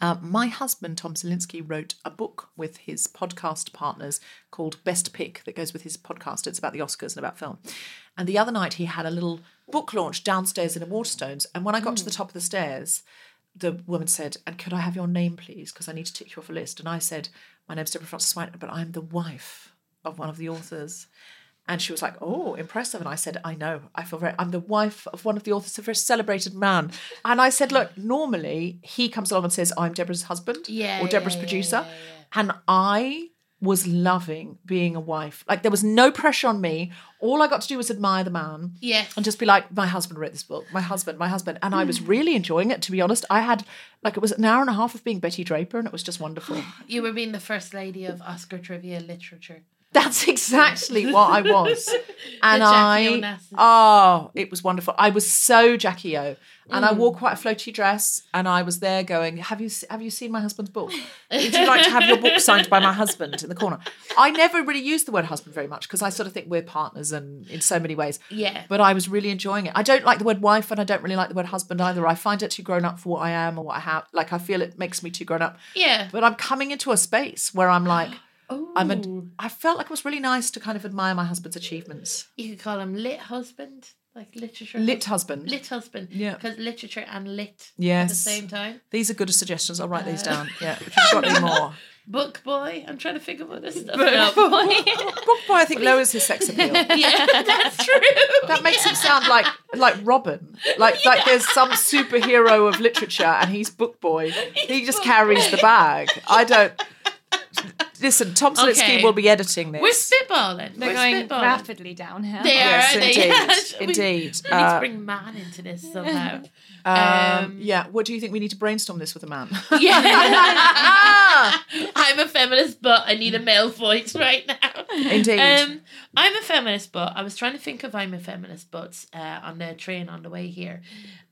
uh, my husband, Tom Zielinski, wrote a book with his podcast partners called Best Pick that goes with his podcast. It's about the Oscars and about film. And the other night he had a little book launch downstairs in a Waterstones. And when I got to the top of the stairs, the woman said, And could I have your name, please? Because I need to tick you off a list. And I said, My name's Deborah Frances White, but I'm the wife of one of the authors. And she was like, "Oh, impressive." And I said, "I know. I feel very. I'm the wife of one of the authors, of a very celebrated man." And I said, "Look, normally he comes along and says, I'm Deborah's husband, Yeah, or Deborah's yeah, yeah, producer,' yeah, yeah. and I was loving being a wife. Like there was no pressure on me. All I got to do was admire the man, Yes. and just be like, "My husband wrote this book. My husband, my husband," and I was hmm. really enjoying it. To be honest, I had like it was an hour and a half of being Betty Draper, and it was just wonderful. You were being the first lady of Oscar trivia literature. That's exactly what I was. And I, oh, it was wonderful. I was so Jackie O. And I Mm. wore quite a floaty dress and I was there going, have you, have you seen my husband's book? Would you like to have your book signed by my husband in the corner? I never really used the word husband very much because I sort of think we're partners and in so many ways. Yeah. But I was really enjoying it. I don't like the word wife and I don't really like the word husband either. I find it too grown up for what I am or what I have. Like I feel it makes me too grown up. Yeah. But I'm coming into a space where I'm like, I'm a, Ooh. I felt like it was really nice to kind of admire my husband's achievements. You could call him lit husband, like literature. Lit husband. Lit husband. Yeah. Because literature and lit at the same time. These are good suggestions. I'll write these Uh, down. Yeah. If you've got any more. Book boy. I'm trying to figure what this stuff Book out. boy. Book boy, I think lowers his sex appeal. yeah, that's true. That makes him sound like like Robin. Like like there's some superhero of literature and he's book boy. He just carries the bag. I don't Listen, Tom Zielinski Okay. will be editing this. We're spitballing. They're We're going spitballing. rapidly downhill. They Yes, are. They, indeed. We- indeed. We, need Uh, to bring man into this somehow. um, um, yeah, what do you think we need to brainstorm this with a man? Yeah. I'm a feminist, but I need a male voice right now. Indeed. Um, I'm a feminist, but I was trying to think of I'm a feminist, but uh, on the train on the way here.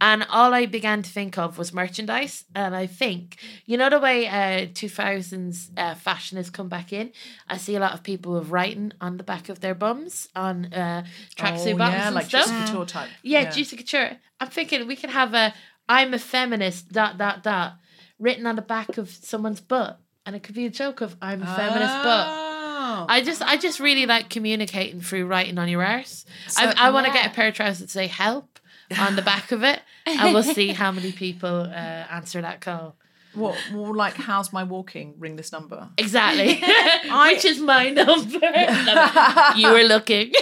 And all I began to think of was merchandise. And I think, you know, the way uh, 2000s uh, fashion has come back in? I see a lot of people with writing on the back of their bums on uh, tracksuit oh, bottoms yeah, and like stuff. Juicy Couture type. Yeah, Juicy Couture. I'm thinking we could have a I'm a feminist dot dot dot written on the back of someone's butt. And it could be a joke of I'm a feminist butt. Oh. I just I just really like communicating through writing on your arse. So- I, I want to yeah. get a pair of trousers that say help on the back of it. And we'll see how many people uh, answer that call. What more like how's my walking? Ring this number. Exactly. Which is my number. you were looking.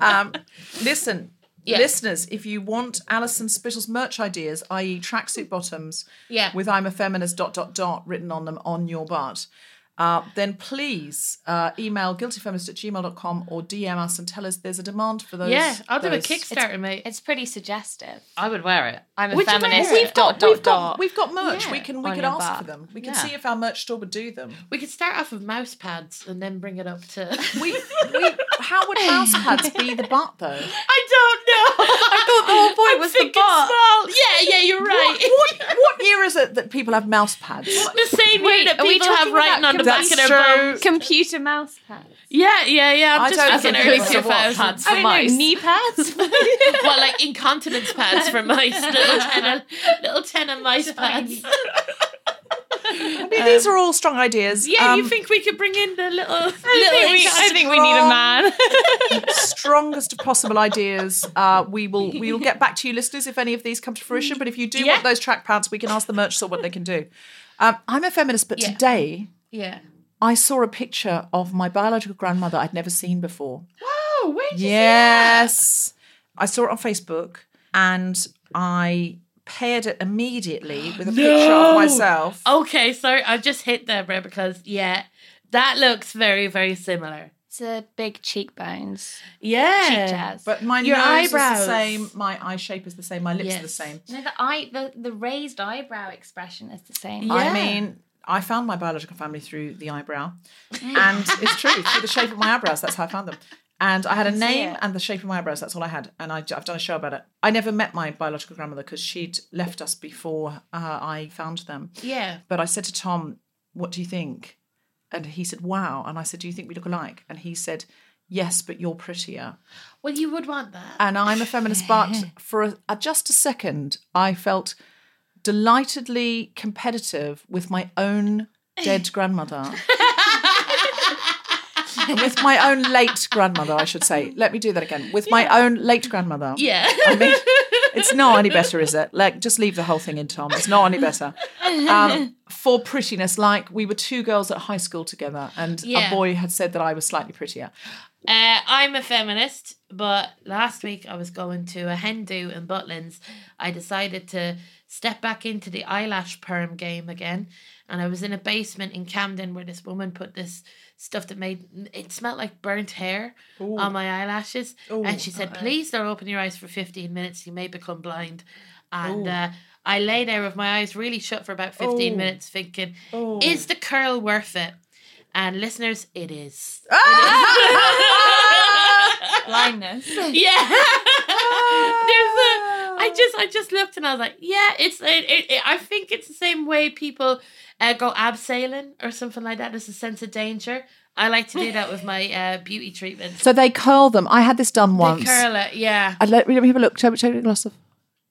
um, Listen, Yeah. listeners, if you want Alison Spittle's merch ideas, i.e., tracksuit bottoms Yeah. with I'm a feminist dot dot dot written on them on your butt, uh, then please uh, email guiltyfeminist at gmail.com or DM us and tell us there's a demand for those. Yeah, I'll do a those- Kickstarter, mate. It's pretty suggestive. I would wear it. I'm a Would feminist. We've got, dot, we've dot, got, dot. we've got merch. Yeah, we can we on can ask butt. for them. We can Yeah. see if our merch store would do them. We could start off with mouse pads and then bring it up to. We, we how would mouse pads be the butt though? I don't know. I thought the whole point was the thinking butt. small. Yeah, yeah, you're right. What, what what year is it that people have mouse pads? the same Wait, year that are we people have talking writing about on the back of their true. bums. Computer mouse pads. Yeah, yeah, yeah. I'm I just don't thinking think early it's two a what, thousands. pads I for don't mice. know, knee pads. well, like incontinence pads for mice, little tenor, little tenor mice pads. I mean, these are all strong ideas. Yeah, you Um, think we could bring in the little? I think, we, I think we need a man. strongest of possible ideas. Uh, we will we will get back to you, listeners, if any of these come to fruition. But if you do Yeah. want those track pads, we can ask the merch store what they can do. Um, I'm a feminist, but Yeah. today Yeah. I saw a picture of my biological grandmother I'd never seen before. Whoa, where did you Yes, I saw it on Facebook, and I paired it immediately with a picture of myself. Okay, sorry, I just hit there, bro, because yeah, that looks very, very similar. It's a big cheekbones. Yeah, Cheek jazz. But my Your nose eyebrows. is the same. My eye shape is the same. My lips are the same. No, the eye, the, the raised eyebrow expression is the same. Yeah. I mean, I found my biological family through the eyebrow, mm. and it's true through the shape of my eyebrows. That's how I found them. And I had a name and the shape of my eyebrows. That's all I had. And I, have done a show about it. I never met my biological grandmother because she'd left us before uh, I found them. yeah. But I said to Tom, "What do you think?" And he said, "Wow." And I said, "Do you think we look alike?" And he said, "Yes, but you're prettier." Well, you would want that. And I'm a feminist, but for a, a, just a second, I felt delightedly competitive with my own dead grandmother. With my own late grandmother, I should say. Let me do that again. With my own late grandmother. yeah. I mean, it's not any better, is it? Like, just leave the whole thing in, Tom. It's not any better. Um, for prettiness, like we were two girls at high school together, and Yeah. a boy had said that I was slightly prettier. Uh, I'm a feminist, but last week I was going to a hen do in Butlins. I decided to step back into the eyelash perm game again. And I was in a basement in Camden where this woman put this stuff that made it smelled like burnt hair on my eyelashes. and she said, Please don't open your eyes for 15 minutes. You may become blind. And uh, I lay there with my eyes really shut for about 15 minutes thinking, Is the curl worth it? And listeners, it is. Blindness. Yeah. There's a. I just I just looked and I was like, yeah, it's it, it, it- I think it's the same way people uh, go abseiling or something like that. There's a sense of danger. I like to do that with my uh, beauty treatments. So they curl them. I had this done They once. curl it, yeah. I'd let, let me have a look. Take, take a glass of.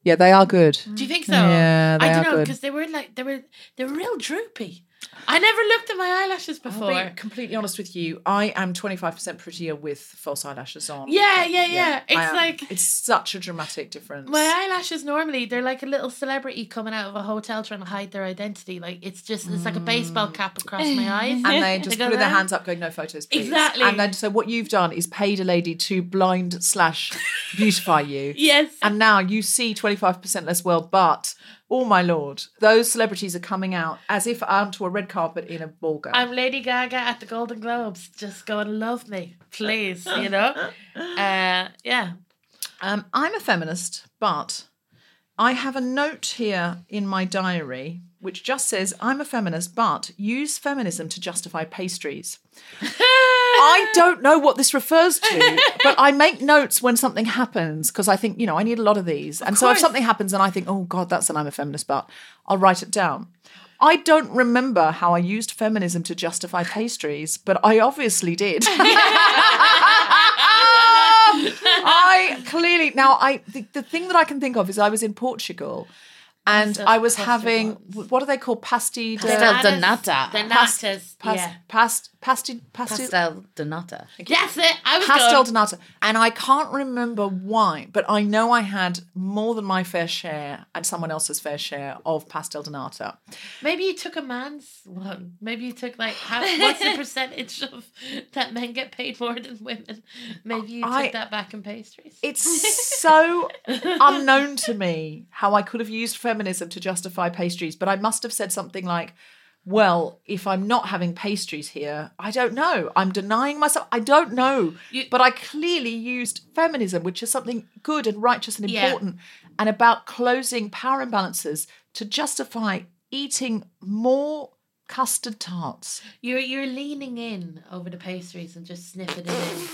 Yeah, they are good. Do you think so? Yeah, they I don't know because they were like they were they were real droopy. I never looked at my eyelashes I'll before. be completely honest with you. I am 25% prettier with false eyelashes on. Yeah, yeah, yeah. I It's like It's such a dramatic difference. My eyelashes normally they're like a little celebrity coming out of a hotel trying to hide their identity. Like it's just it's like a baseball cap across my eyes. and they just put their hands up going, no photos, please. Exactly. And then, so what you've done is paid a lady to blind slash beautify you. Yes. And now you see 25% less world, but, oh my lord, those celebrities are coming out as if onto a red carpet in a ball gown. I'm Lady Gaga at the Golden Globes. Just go and love me, please. You know. Uh, yeah. Um, I'm a feminist, but I have a note here in my diary which just says, I'm a feminist, but use feminism to justify pastries. I don't know what this refers to, but I make notes when something happens because I think, you know, I need a lot of these. and so if course. something happens and I think, oh God, that's an I'm a feminist, but I'll write it down. I don't remember how I used feminism to justify pastries, but I obviously did. I clearly now I the, the thing that I can think of is I was in Portugal and That's I was having ones. what are they called? Pasty de Pastel de nata. The Pas- natas. pas- yeah. past pasty pasty Pastel de nata. That's it. I was pastel going, de nata. And I can't remember why, but I know I had more than my fair share and someone else's fair share of pastel de nata. Maybe you took a man's one. Maybe you took like how, what's the percentage of that men get paid more than women? Maybe you took that back in pastries. It's so unknown to me how I could have used feminism to justify pastries, but I must have said something like, well, if I'm not having pastries here, I don't know. I'm denying myself. I don't know. You- but I clearly used feminism, which is something good and righteous and Yeah. important, and about closing power imbalances to justify eating more custard tarts. You're you're leaning in over the pastries and just sniffing it in.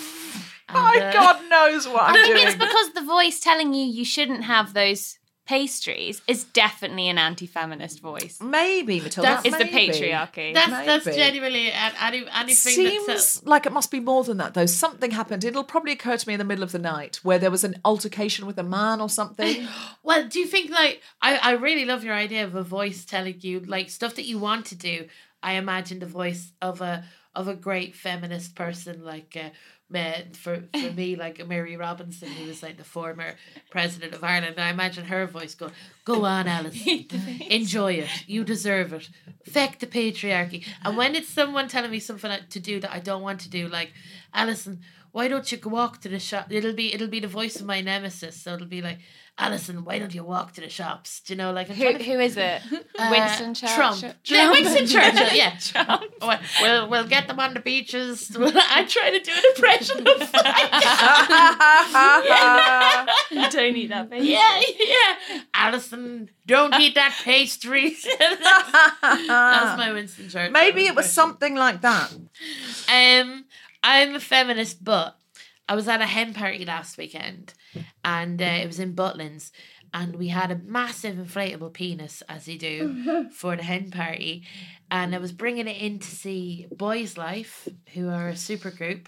My uh, God knows what I'm I think doing. it's because the voice telling you you shouldn't have those pastries is definitely an anti-feminist voice. maybe, Mathilda. It's the patriarchy. That's that's genuinely any anything Seems that's like it must be more than that, though. Something happened. It'll probably occur to me in the middle of the night where there was an altercation with a man or something. Well, do you think like I, I really love your idea of a voice telling you like stuff that you want to do. I imagine the voice of a of a great feminist person like uh, me- for for me like Mary Robinson who was like the former president of Ireland. I imagine her voice going, "Go on, Alice, enjoy it. You deserve it. Feck the patriarchy." And when it's someone telling me something to do that I don't want to do, like Alison, why don't you go walk to the shop? It'll be it'll be the voice of my nemesis. So it'll be like, Alison, why don't you walk to the shops? Do you know, like Who, to who is it? uh, Winston Trump. Churchill. Yeah, Winston Churchill. Yeah. Well, we'll we'll get them on the beaches. I try to do an impression of You don't eat that baby. yeah, yeah. Alison, don't eat that pastry. That's my Winston Churchill. Maybe it was impression. something like that. Um, I'm a feminist, but I was at a hen party last weekend, and uh, it was in Butlins, and we had a massive inflatable penis, as you do, for the hen party, and I was bringing it in to see Boys Life, who are a super group.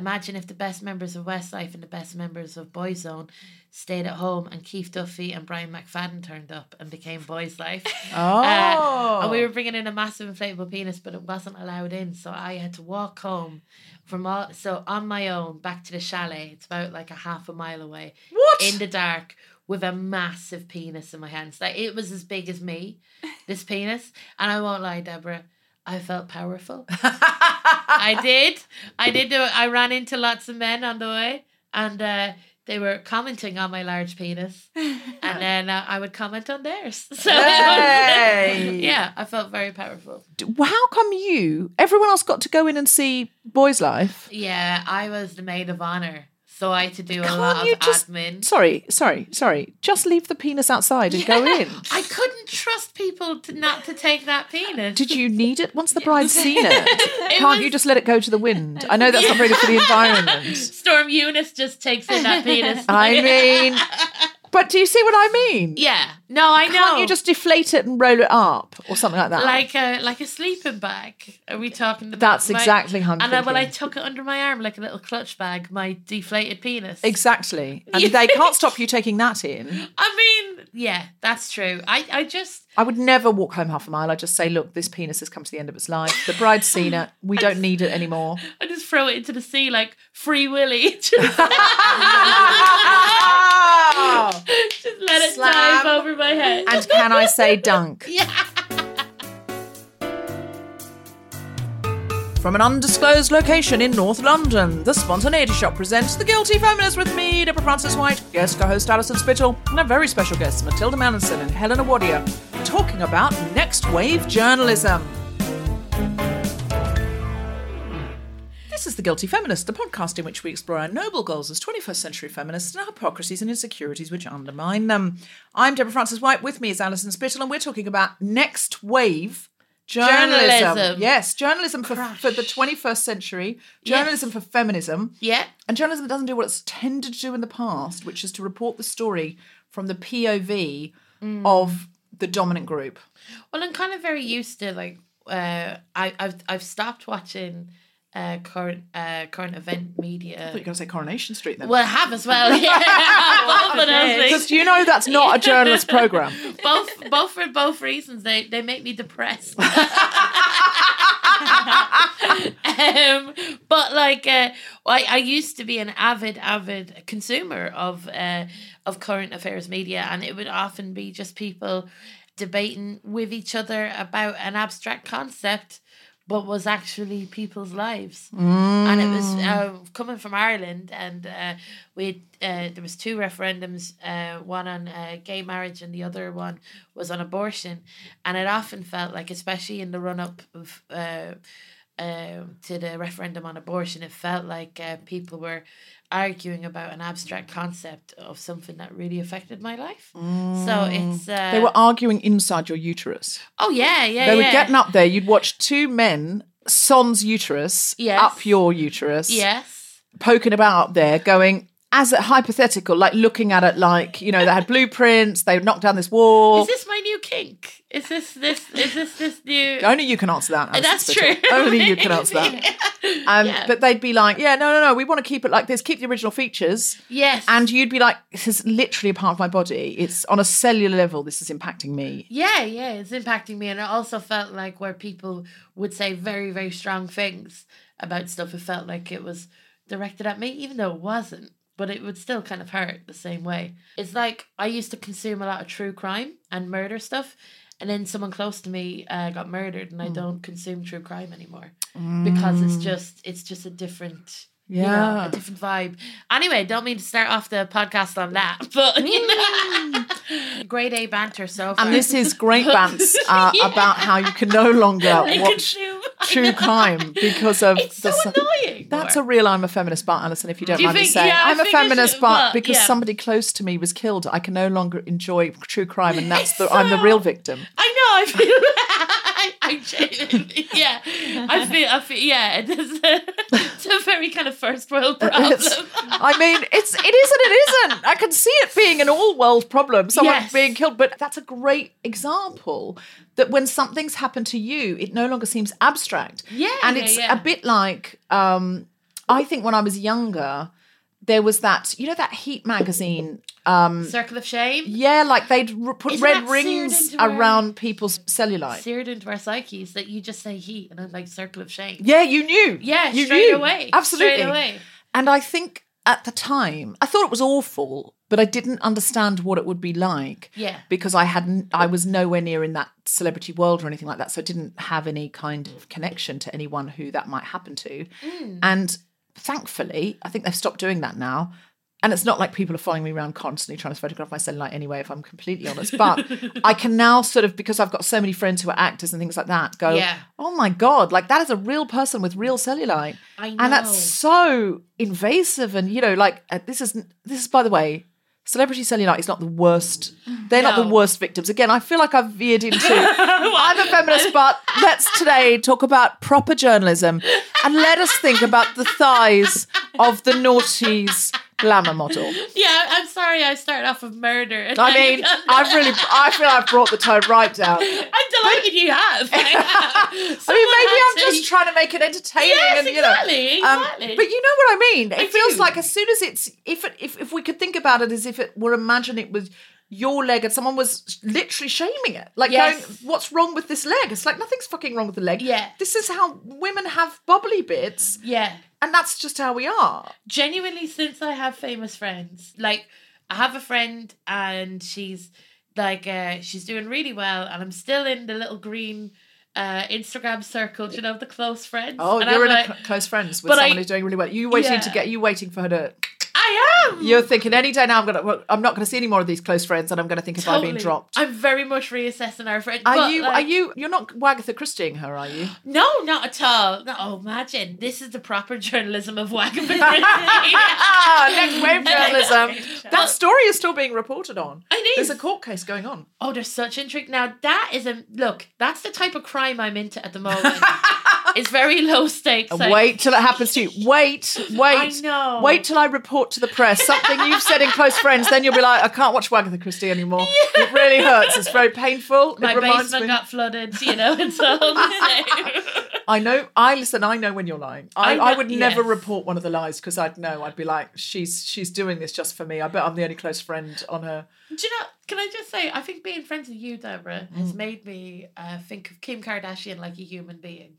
Imagine if the best members of Westlife and the best members of Boyzone stayed at home and Keith Duffy and Brian McFadden turned up and became Boys Life. Oh. Uh, and we were bringing in a massive inflatable penis, but it wasn't allowed in. So I had to walk home from all, so on my own back to the chalet. It's about like a half a mile away. What? In the dark with a massive penis in my hands. Like it was as big as me, this penis. And I won't lie, Deborah, I felt powerful. I did. I did do it. I ran into lots of men on the way and uh, they were commenting on my large penis. And then uh, I would comment on theirs. So Hey. yeah, I felt very powerful. How come you? Everyone else got to go in and see Boys Life. Yeah, I was the maid of honor. So I had to do a Can't lot you of just? admin. Sorry, sorry, sorry. Just leave the penis outside and go in. I couldn't trust people to not to take that penis. Did you need it once the bride's seen it? Can't was- you just let it go to the wind? I know that's not very good for the environment. Storm Eunice just takes in that penis. I mean, but do you see what I mean? yeah. No, I know. Can't you just deflate it and roll it up or something like that? like a like a sleeping bag? Are we talking? About That's my- exactly how I'm And then when I took it under my arm like a little clutch bag, my deflated penis. exactly, and they can't stop you taking that in. I mean, yeah, that's true. I I just I would never walk home half a mile. I'd just say, look, this penis has come to the end of its life. The bride's seen it. We don't need it anymore. I just throw it into the sea like free willy. Just, just let it Slam. dive over my head. and can I say dunk? yeah. From an undisclosed location in North London, the Spontaneity Shop presents The Guilty Feminist with me, Deborah Frances White, guest co-host Alison Spittle, and a very special guest, Mathilda Mallinson and Helena Wadia, talking about next wave journalism. This is The Guilty Feminist, the podcast in which we explore our noble goals as 21st century feminists and our hypocrisies and insecurities which undermine them. I'm Deborah Frances White, with me is Alison Spittle, and we're talking about next wave journalism. Journalism. Yes, journalism for, for the 21st century, journalism for feminism, Yeah. and journalism that doesn't do what it's tended to do in the past, which is to report the story from the POV of the dominant group. Well, I'm kind of very used to like uh, I I've I've stopped watching uh current uh current event I media. thought you were going to say Coronation Street then. Well, I have as well. Yeah, Both of those things. because you know that's not a journalist program. both both for both reasons. They they make me depressed. um, but like, uh, I I used to be an avid avid consumer of uh, of current affairs media, and it would often be just people debating with each other about an abstract concept. But was actually people's lives, and it was uh, coming from Ireland, and uh, we uh, there was two referendums, uh, one on uh, gay marriage and the other one was on abortion, and it often felt like, especially in the run up of uh, to the referendum on abortion, it felt like uh, people were arguing about an abstract concept of something that really affected my life. So it's uh, They were arguing inside your uterus. oh yeah yeah They were getting up there. You'd watch two men son's uterus Yes. up your uterus, yes poking about there, going as a hypothetical, like looking at it like you know they had blueprints. They knocked down this wall. is this my new kink? Is this this is this this new? Only you can answer that. That's true. Only you can answer that. Um, Yeah. But they'd be like, yeah, no, no, no. We want to keep it like this. Keep the original features. Yes. And you'd be like, this is literally a part of my body. It's on a cellular level. This is impacting me. Yeah, yeah, it's impacting me. And it also felt like where people would say very, very strong things about stuff, it felt like it was directed at me, even though it wasn't. But it would still kind of hurt the same way. It's like I used to consume a lot of true crime and murder stuff. And then someone close to me uh, got murdered, and I don't consume true crime anymore because it's just it's just a different you know, Yeah. a different vibe. Anyway, don't mean to start off the podcast on that, but you know, grade A banter so far. And this is great banter uh, Yeah. about how you can no longer watch true crime because of It's so the. annoying. That's a real I'm a feminist but Alison, if you don't Do you mind me saying. yeah, I I'm a feminist should- but but, because yeah. somebody close to me was killed, I can no longer enjoy true crime and that's the I'm the real victim. I know. I feel. I, I genuinely, yeah. I feel. I feel. Yeah. It is a, it's a very kind of first world problem. It's- I mean, it's it is and it isn't. I can see it being an all world problem, someone Yes. being killed, but that's a great example that when something's happened to you, it no longer seems abstract. Yeah, and yeah, it's yeah. a bit like um, I think when I was younger, there was that you know that Heat magazine. Um, Circle of shame. yeah, like they'd r- put Isn't red rings into our- around people's cellulite. Seared into our psyches that you just say heat and I'm like circle of shame. Yeah, you knew. Yeah, you straight knew. away. Absolutely. Straight away. And I think at the time, I thought it was awful, but I didn't understand what it would be like. Yeah. Because I hadn't, I was nowhere near in that celebrity world or anything like that. So I didn't have any kind of connection to anyone who that might happen to. Mm. And thankfully, I think they've stopped doing that now. And it's not like people are following me around constantly trying to photograph my cellulite anyway, if I'm completely honest. But I can now sort of, because I've got so many friends who are actors and things like that, go, Yeah. oh my God, like that is a real person with real cellulite. I And that's so invasive. And, you know, like uh, this is, this is, by the way, celebrity cellulite is not the worst. They're not the worst victims. Again, I feel like I've veered into, I'm a feminist, but let's today talk about proper journalism and let us think about the thighs of the naughties glamour model. Yeah, I'm sorry I started off with murder. I mean, I've really, I feel I've brought the tone right down. I'm delighted you have. I mean, maybe I'm just trying to make it entertaining, Yes, and you know, exactly, um, exactly. but you know what I mean. It I feels do. like as soon as it's if it, if if we could think about it as if it were imagine it was your leg and someone was literally shaming it, like Yes. going, "What's wrong with this leg?" It's like nothing's fucking wrong with the leg. Yeah. this is how women have bubbly bits, Yeah. and that's just how we are. genuinely since I have famous friends, like I have a friend and she's like uh she's doing really well and I'm still in the little green uh Instagram circle, do you know, the close friends. Oh, and you're I'm in like, a cl- close friends with but someone I- who's doing really well. You waiting to get you waiting for her to. I am You're thinking any day now. I'm gonna. well, I'm not gonna see any more of these close friends, and I'm gonna think if I've been dropped. I'm very much reassessing our friend. Are but, you? like, are you? You're not Wagatha Christieing her, are you? No, not at all. No, oh, imagine this is the proper journalism of Wagon ah, next wave journalism. that story is still being reported on. It There's a court case going on. Oh, there's such intrigue. Now that is a look. That's the type of crime I'm into at the moment. It's very low stakes. Wait till it happens to you. Wait, wait. I know. Wait till I report to the press something you've said in Close Friends. Then you'll be like, I can't watch Wagatha Christie anymore. It really hurts. It's very painful. My it reminds basement me. got flooded. You know, it's all the same. I know. I listen. I know when you're lying. I, I know- I, would never report one of the lies because I'd know. I'd be like, she's she's doing this just for me. I bet I'm the only close friend on her. Do you know? Can I just say? I think being friends with you, Deborah, has Mm. made me uh, think of Kim Kardashian like a human being,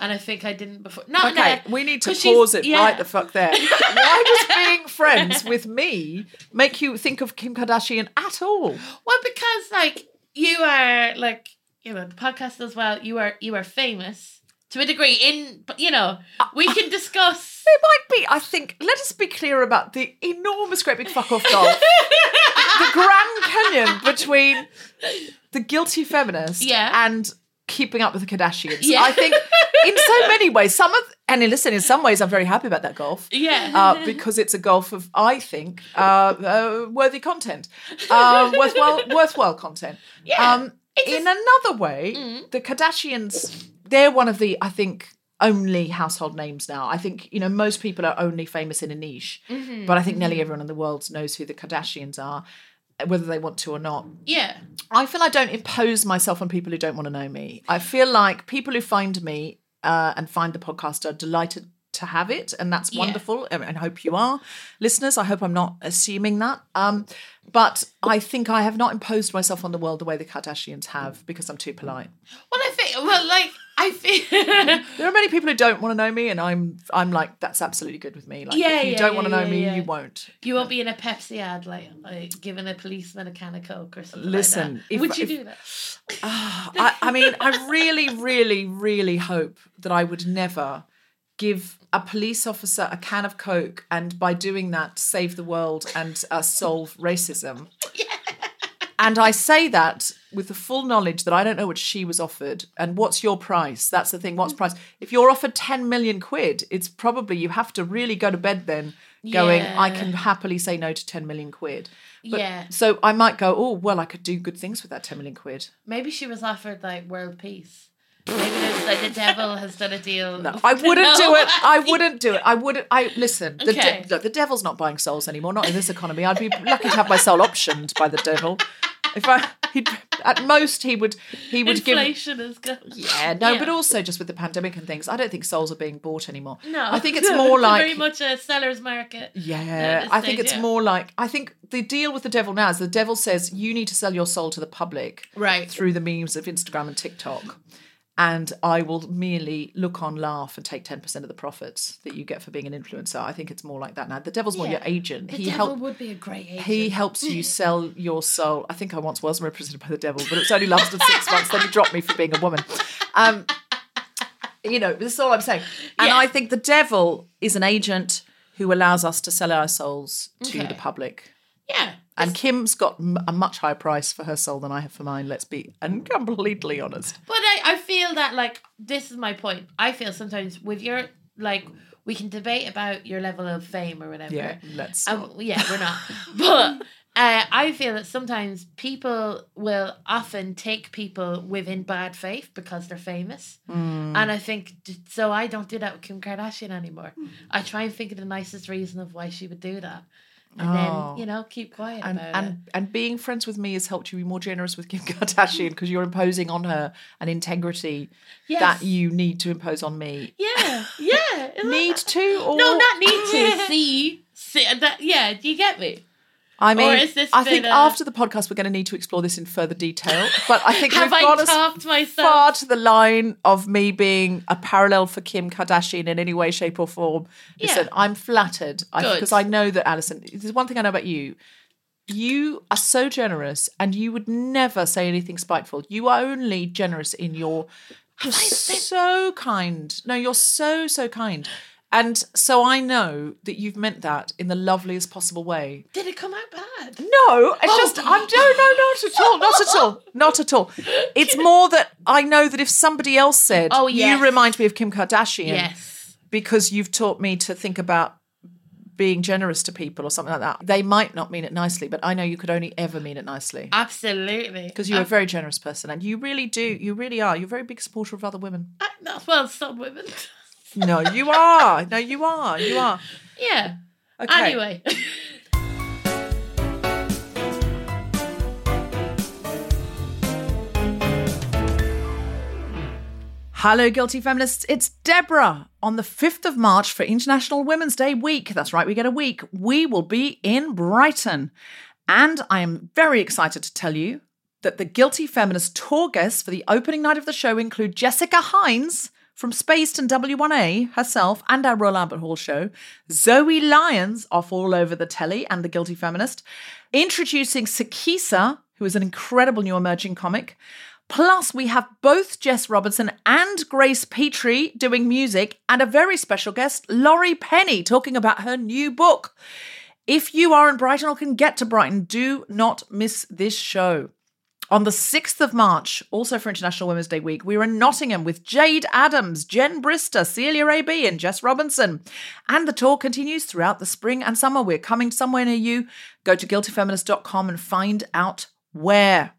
and I think I didn't before. No, Okay, a- we need to pause it yeah. right the fuck there. Why does being friends with me make you think of Kim Kardashian at all? Well, because like you are like you know the podcast as well. You are you are famous to a degree. In you know we can discuss. It might be. I think. Let us be clear about the enormous, great big fuck off gulf, the Grand Canyon between the guilty feminist Yeah. and keeping up with the Kardashians. Yeah. I think in so many ways, some of and listen, in some ways, I'm very happy about that golf. Yeah. Uh, because it's a gulf of, I think, uh, uh, worthy content, uh, worthwhile, worthwhile content. Yeah. Um, in another way, Mm. the Kardashians, they're one of the, I think, only household names now. I think, you know, most people are only famous in a niche, Mm-hmm. but I think nearly everyone in the world knows who the Kardashians are, whether they want to or not. yeah. I feel I don't impose myself on people who don't want to know me. I feel like people who find me uh, and find the podcast are delighted to have it, and that's Yeah. wonderful. And and I hope you are, listeners. I hope I'm not assuming that. Um, but I think I have not imposed myself on the world the way the Kardashians have because I'm too polite. Well, I think. Well, like I feel. There are many people who don't want to know me, and I'm I'm like that's absolutely good with me. Like Yeah, if you yeah, don't yeah, want to know me, you won't. You won't be in a Pepsi ad like, like giving a policeman a can of Coke or something. Listen, like that. if- would you if- do that? I, I mean, I really, really, really hope that I would never give a police officer a can of Coke and by doing that save the world and uh, solve racism. And I say that with the full knowledge that I don't know what she was offered and what's your price. That's the thing. What's price? If you're offered 10 million quid, it's probably you have to really go to bed then going, I can happily say no to 10 million quid. But, Yeah. So I might go, oh, well, I could do good things with that 10 million quid. Maybe she was offered like world peace. Maybe it's like the devil has done a deal. No, I wouldn't do it. I wouldn't do it. I wouldn't. I listen. The, Okay. de- look, the devil's not buying souls anymore. Not in this economy. I'd be lucky to have my soul optioned by the devil. If I, he'd, at most, he would. He would give. Inflation is good. Yeah, no, Yeah. but also just with the pandemic and things, I don't think souls are being bought anymore. No, I think it's more like very much a seller's market. yeah, I think stage, it's yeah. more like I think the deal with the devil now is the devil says you need to sell your soul to the public Right. through the memes of Instagram and TikTok. And I will merely look on, laugh, and take ten percent of the profits that you get for being an influencer. I think it's more like that now. The devil's more your agent. The he devil help, would be a great agent. he helps you sell your soul. I think I once was represented by the devil, but it's only lasted six months. Then he dropped me for being a woman. Um, you know, this is all I'm saying. And Yeah. I think the devil is an agent who allows us to sell our souls to Okay. the public. Yeah. And Kim's got a much higher price for her soul than I have for mine. Let's be and completely honest. But I, I feel that like this is my point. I feel sometimes with your like we can debate about your level of fame or whatever. Yeah, let's. Um, yeah, we're not. but uh, I feel that sometimes people will often take people within bad faith because they're famous. Hmm. And I think, so I don't do that with Kim Kardashian anymore. I try and think of the nicest reason of why she would do that. And Oh. then, you know, keep quiet and, about it. and and being friends with me has helped you be more generous with Kim Kardashian because you're imposing on her an integrity Yes. that you need to impose on me. Yeah, yeah. Need to or No, not need to. see. see that, yeah, do you get me? I mean, I think a- after the podcast we're going to need to explore this in further detail. But I think Have we've I got us myself? far to the line of me being a parallel for Kim Kardashian in any way, shape, or form. Listen, Yeah. I'm flattered because I know that Alison. There's one thing I know about you. You are so generous, and you would never say anything spiteful. You are only generous in your. You're so kind. No, you're so so kind. And so I know that you've meant that in the loveliest possible way. Did it come out bad? No, it's oh. just I'm no, no, not at all, not at all, not at all. It's more that I know that if somebody else said, Oh, yes. you remind me of Kim Kardashian," Yes. because you've taught me to think about being generous to people or something like that. They might not mean it nicely, but I know you could only ever mean it nicely Absolutely. because you're a um, very generous person, and you really do, you really are. You're a very big supporter of other women. I, well, some women. No, you are. No, you are. You are. yeah. Okay. Anyway. Hello, guilty feminists. It's Deborah. On the 5th of March for International Women's Day week, that's right, we get a week, we will be in Brighton. And I am very excited to tell you that the Guilty Feminist tour guests for the opening night of the show include Jessica Hynes from Spaced and W1A herself and our Royal Albert Hall show, Zoe Lyons off all over the telly and the Guilty Feminist, introducing Sakisa, who is an incredible new emerging comic. Plus, we have both Jess Robinson and Grace Petrie doing music, and a very special guest, Laurie Penny, talking about her new book. If you are in Brighton or can get to Brighton, do not miss this show. On the 6th of March, also for International Women's Day week, we were in Nottingham with Jade Adams, Jen Brister, Celia A.B., and Jess Robinson. And the tour continues throughout the spring and summer. We're coming somewhere near you. Go to guiltyfeminist.com and find out where.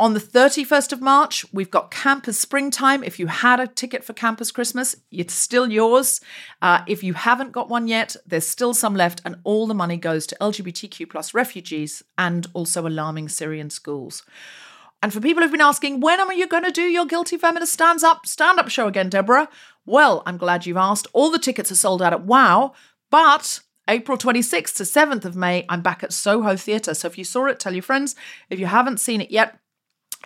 On the 31st of March, we've got Campus Springtime. If you had a ticket for Campus Christmas, it's still yours. Uh, if you haven't got one yet, there's still some left, and all the money goes to LGBTQ plus refugees and also alarming Syrian schools. And for people who've been asking, when are you going to do your Guilty Feminist Stands Up stand up show again, Deborah? Well, I'm glad you've asked. All the tickets are sold out at WoW, but April 26th to 7th of May, I'm back at Soho Theatre. So if you saw it, tell your friends. If you haven't seen it yet,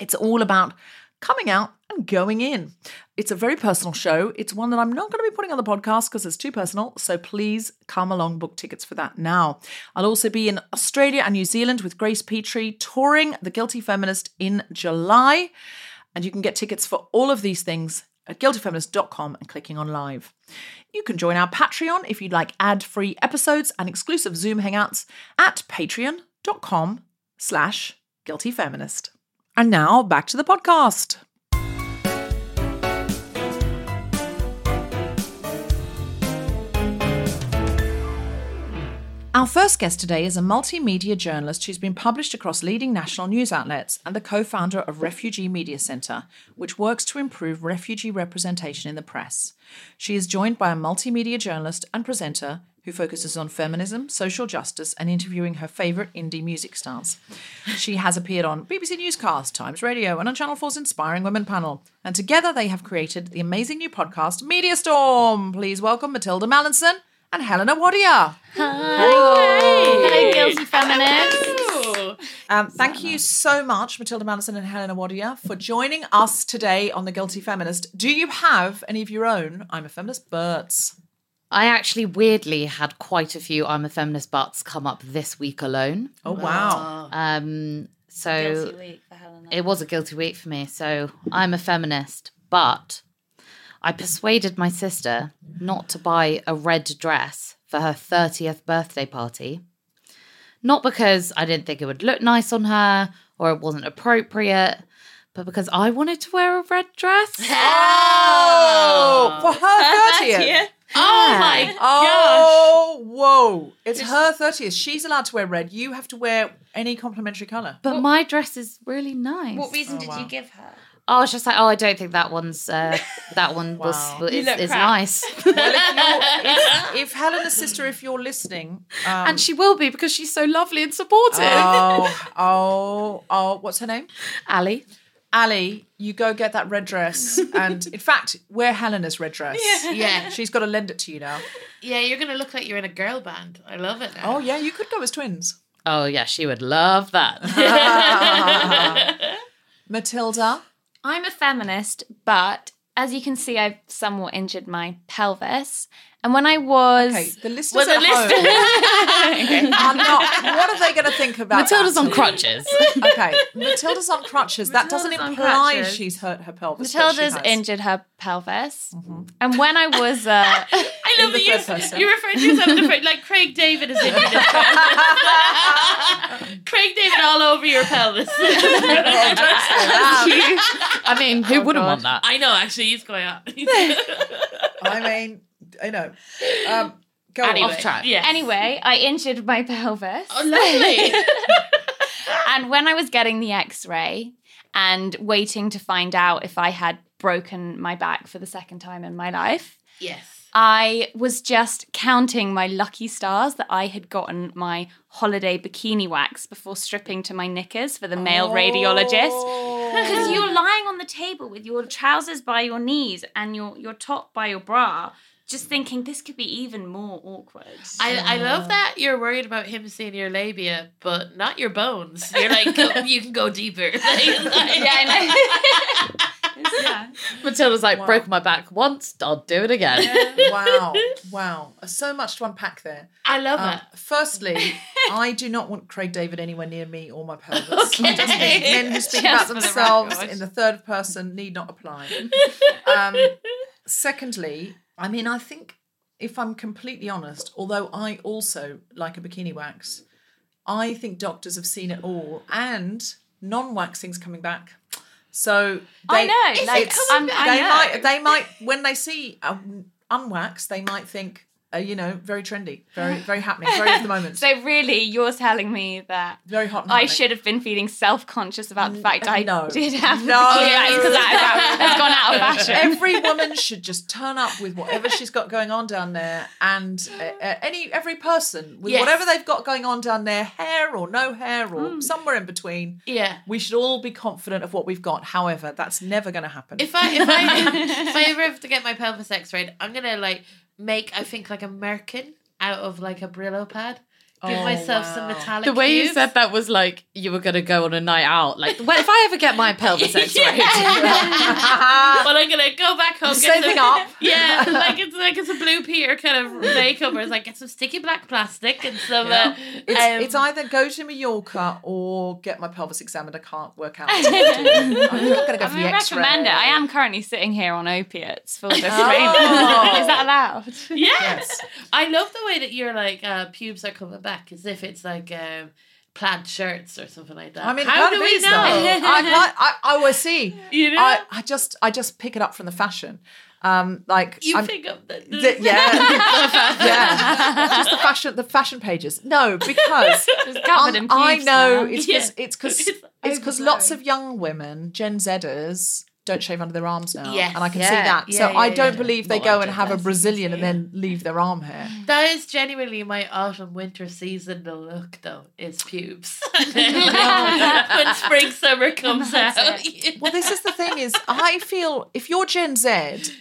it's all about coming out and going in. It's a very personal show. It's one that I'm not going to be putting on the podcast because it's too personal. So please come along, book tickets for that now. I'll also be in Australia and New Zealand with Grace Petrie touring The Guilty Feminist in July. And you can get tickets for all of these things at guiltyfeminist.com and clicking on live. You can join our Patreon if you'd like ad-free episodes and exclusive Zoom hangouts at patreon.com slash guiltyfeminist. And now back to the podcast. Our first guest today is a multimedia journalist who's been published across leading national news outlets and the co founder of Refugee Media Centre, which works to improve refugee representation in the press. She is joined by a multimedia journalist and presenter who focuses on feminism, social justice, and interviewing her favourite indie music stars. She has appeared on BBC Newscast, Times Radio, and on Channel 4's Inspiring Women panel. And together they have created the amazing new podcast, Media Storm. Please welcome Mathilda Mallinson and Helena Wadia. Hello, guilty feminists. Um, thank you so much, Mathilda Mallinson and Helena Wadia, for joining us today on The Guilty Feminist. Do you have any of your own I'm a Feminist Berts? I actually weirdly had quite a few I'm a feminist butts come up this week alone. Oh, wow. Um, so Guilty week for it was a guilty week for me. So I'm a feminist, but I persuaded my sister not to buy a red dress for her 30th birthday party. Not because I didn't think it would look nice on her or it wasn't appropriate, but because I wanted to wear a red dress. Oh, for her 30th. Oh my gosh. Oh, whoa. It's her 30th. She's allowed to wear red. You have to wear any complimentary colour. But my dress is really nice. What reason did you give her? I was just like, oh, I don't think that one's uh, that one was Wow. is, look is crap. nice, Well, if, you're, if, if Helena's sister, if you're listening, um, and she will be because she's so lovely and supportive. oh, oh, oh, what's her name? Ali, Ali, you go get that red dress, and in fact, wear Helena's red dress. Yeah. she's got to lend it to you now. Yeah, you're gonna look like you're in a girl band. I love it now. Oh yeah, you could go as twins. oh yeah, she would love that. Mathilda, I'm a feminist, but as you can see, I've somewhat injured my pelvis. And when I was. okay, the listeners Well, the at home are not. What are they going to think about? Mathilda's that? on crutches. Okay, Mathilda's on crutches. that doesn't imply crutches. she's hurt her pelvis. but she Mathilda's has. Mm-hmm. injured her pelvis. And when I was. Uh, I love the that third person. you, you refer to yourself in the first, like Craig David is injured. his pelvis. Craig David all over your pelvis. I mean, who wouldn't want that? I know, actually, he's going on. I mean, I know. Um, go anyway, on. Off track. Yeah. anyway, I injured my pelvis. Oh, lovely. and when I was getting the x ray and waiting to find out if I had broken my back for the second time in my life, yes. I was just counting my lucky stars that I had gotten my holiday bikini wax before stripping to my knickers for the male radiologist. Because you're lying on the table with your trousers by your knees and your, your top by your bra, just thinking this could be even more awkward. I, I love that you're worried about him seeing your labia, but not your bones. You're like, go, you can go deeper. yeah, I know. yeah. Mathilda's like, broke my back once, I'll do it again. wow, wow. So much to unpack there. I love Um, it. firstly, I do not want Craig David anywhere near me or my pelvis. I just men who speak about Just for the themselves record. in the third person need not apply. Um, secondly, I mean, I think if I'm completely honest, although I also like a bikini wax, I think doctors have seen it all and non-waxing's coming back. So I know, like, it it's- coming back? I they might they might when they see um, unwaxed, they might think, uh, you know, very trendy, very very happening, very of the moment, So really, you're telling me that very hot. I should have been feeling self-conscious about the fact I no. did have No. because that has gone out of fashion. Every woman should just turn up with whatever she's got going on down there, and uh, uh, any every person with Yes. whatever they've got going on down there, hair or no hair or Hmm. somewhere in between. Yeah. We should all be confident of what we've got. However, that's never going to happen. If I if I if I ever have to get my pelvis x-rayed, I'm gonna like make I think like a merkin out of like a Brillo pad. Give Oh, myself some metallic. The way you said that was like you were going to go on a night out. Like, well, if I ever get my pelvis x-rayed, Well, I'm gonna go back home. get Saving some- up. Yeah, like it's like it's a blue Peter kind of makeover. It's like get some sticky black plastic and some. Uh, It's, um, it's either go to Mallorca or get my pelvis examined. I can't work out. What to do. I'm not going to go I for the I X-ray. recommend it. I am currently sitting here on opiates for this Oh. training. Is that allowed? Yes. I love the way that your like uh, pubes are coming back as if it's like um, plaid shirts or something like that. I mean, how do we know? I, I, I always see. You know? I, I just, I just pick it up from the fashion. Um, like you I'm- pick up the, the, the- yeah, yeah, just the fashion, the fashion pages. No, because um, I know now. it's Yeah. because it's because It's it's because lots of young women, Gen Zers, don't shave under their arms now, Yes. and I can see Yeah. that. so Yeah, I don't yeah. believe they Not go and have a Brazilian and then leave their arm hair. That is genuinely my autumn winter seasonal look, though, is pubes. when spring summer comes out. Well, this is the thing: is I feel if you're Gen Z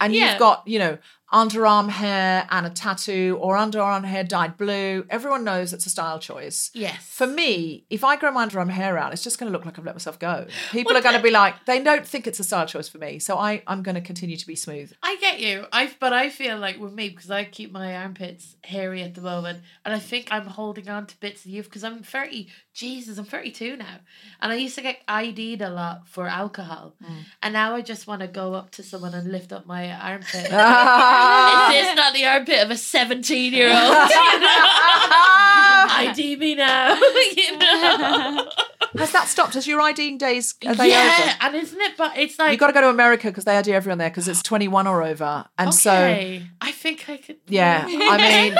and Yeah. you've got you know underarm hair and a tattoo or underarm hair dyed blue, everyone knows it's a style choice. Yes. For me, if I grow my underarm hair out, it's just going to look like I've let myself go. People Well, are going to be like, they don't think it's a style choice for me, so I I'm going to continue to be smooth. I get you. I but I feel like with me because I keep my armpits hairy at the moment, and I think I'm holding on to bits of youth because I'm thirty. Jesus, I'm thirty two now, and I used to get ID'd a lot for alcohol, mm. and now I just want to go up to someone and lift up my armpit. Is ah. this not the armpit of a seventeen year old? ID me now. you know. Has that stopped? Has your IDing days are they yeah, over? and isn't it? But it's like You've got to go to America because they ID everyone there because it's 21 or over. And so. I think I could. yeah, I mean,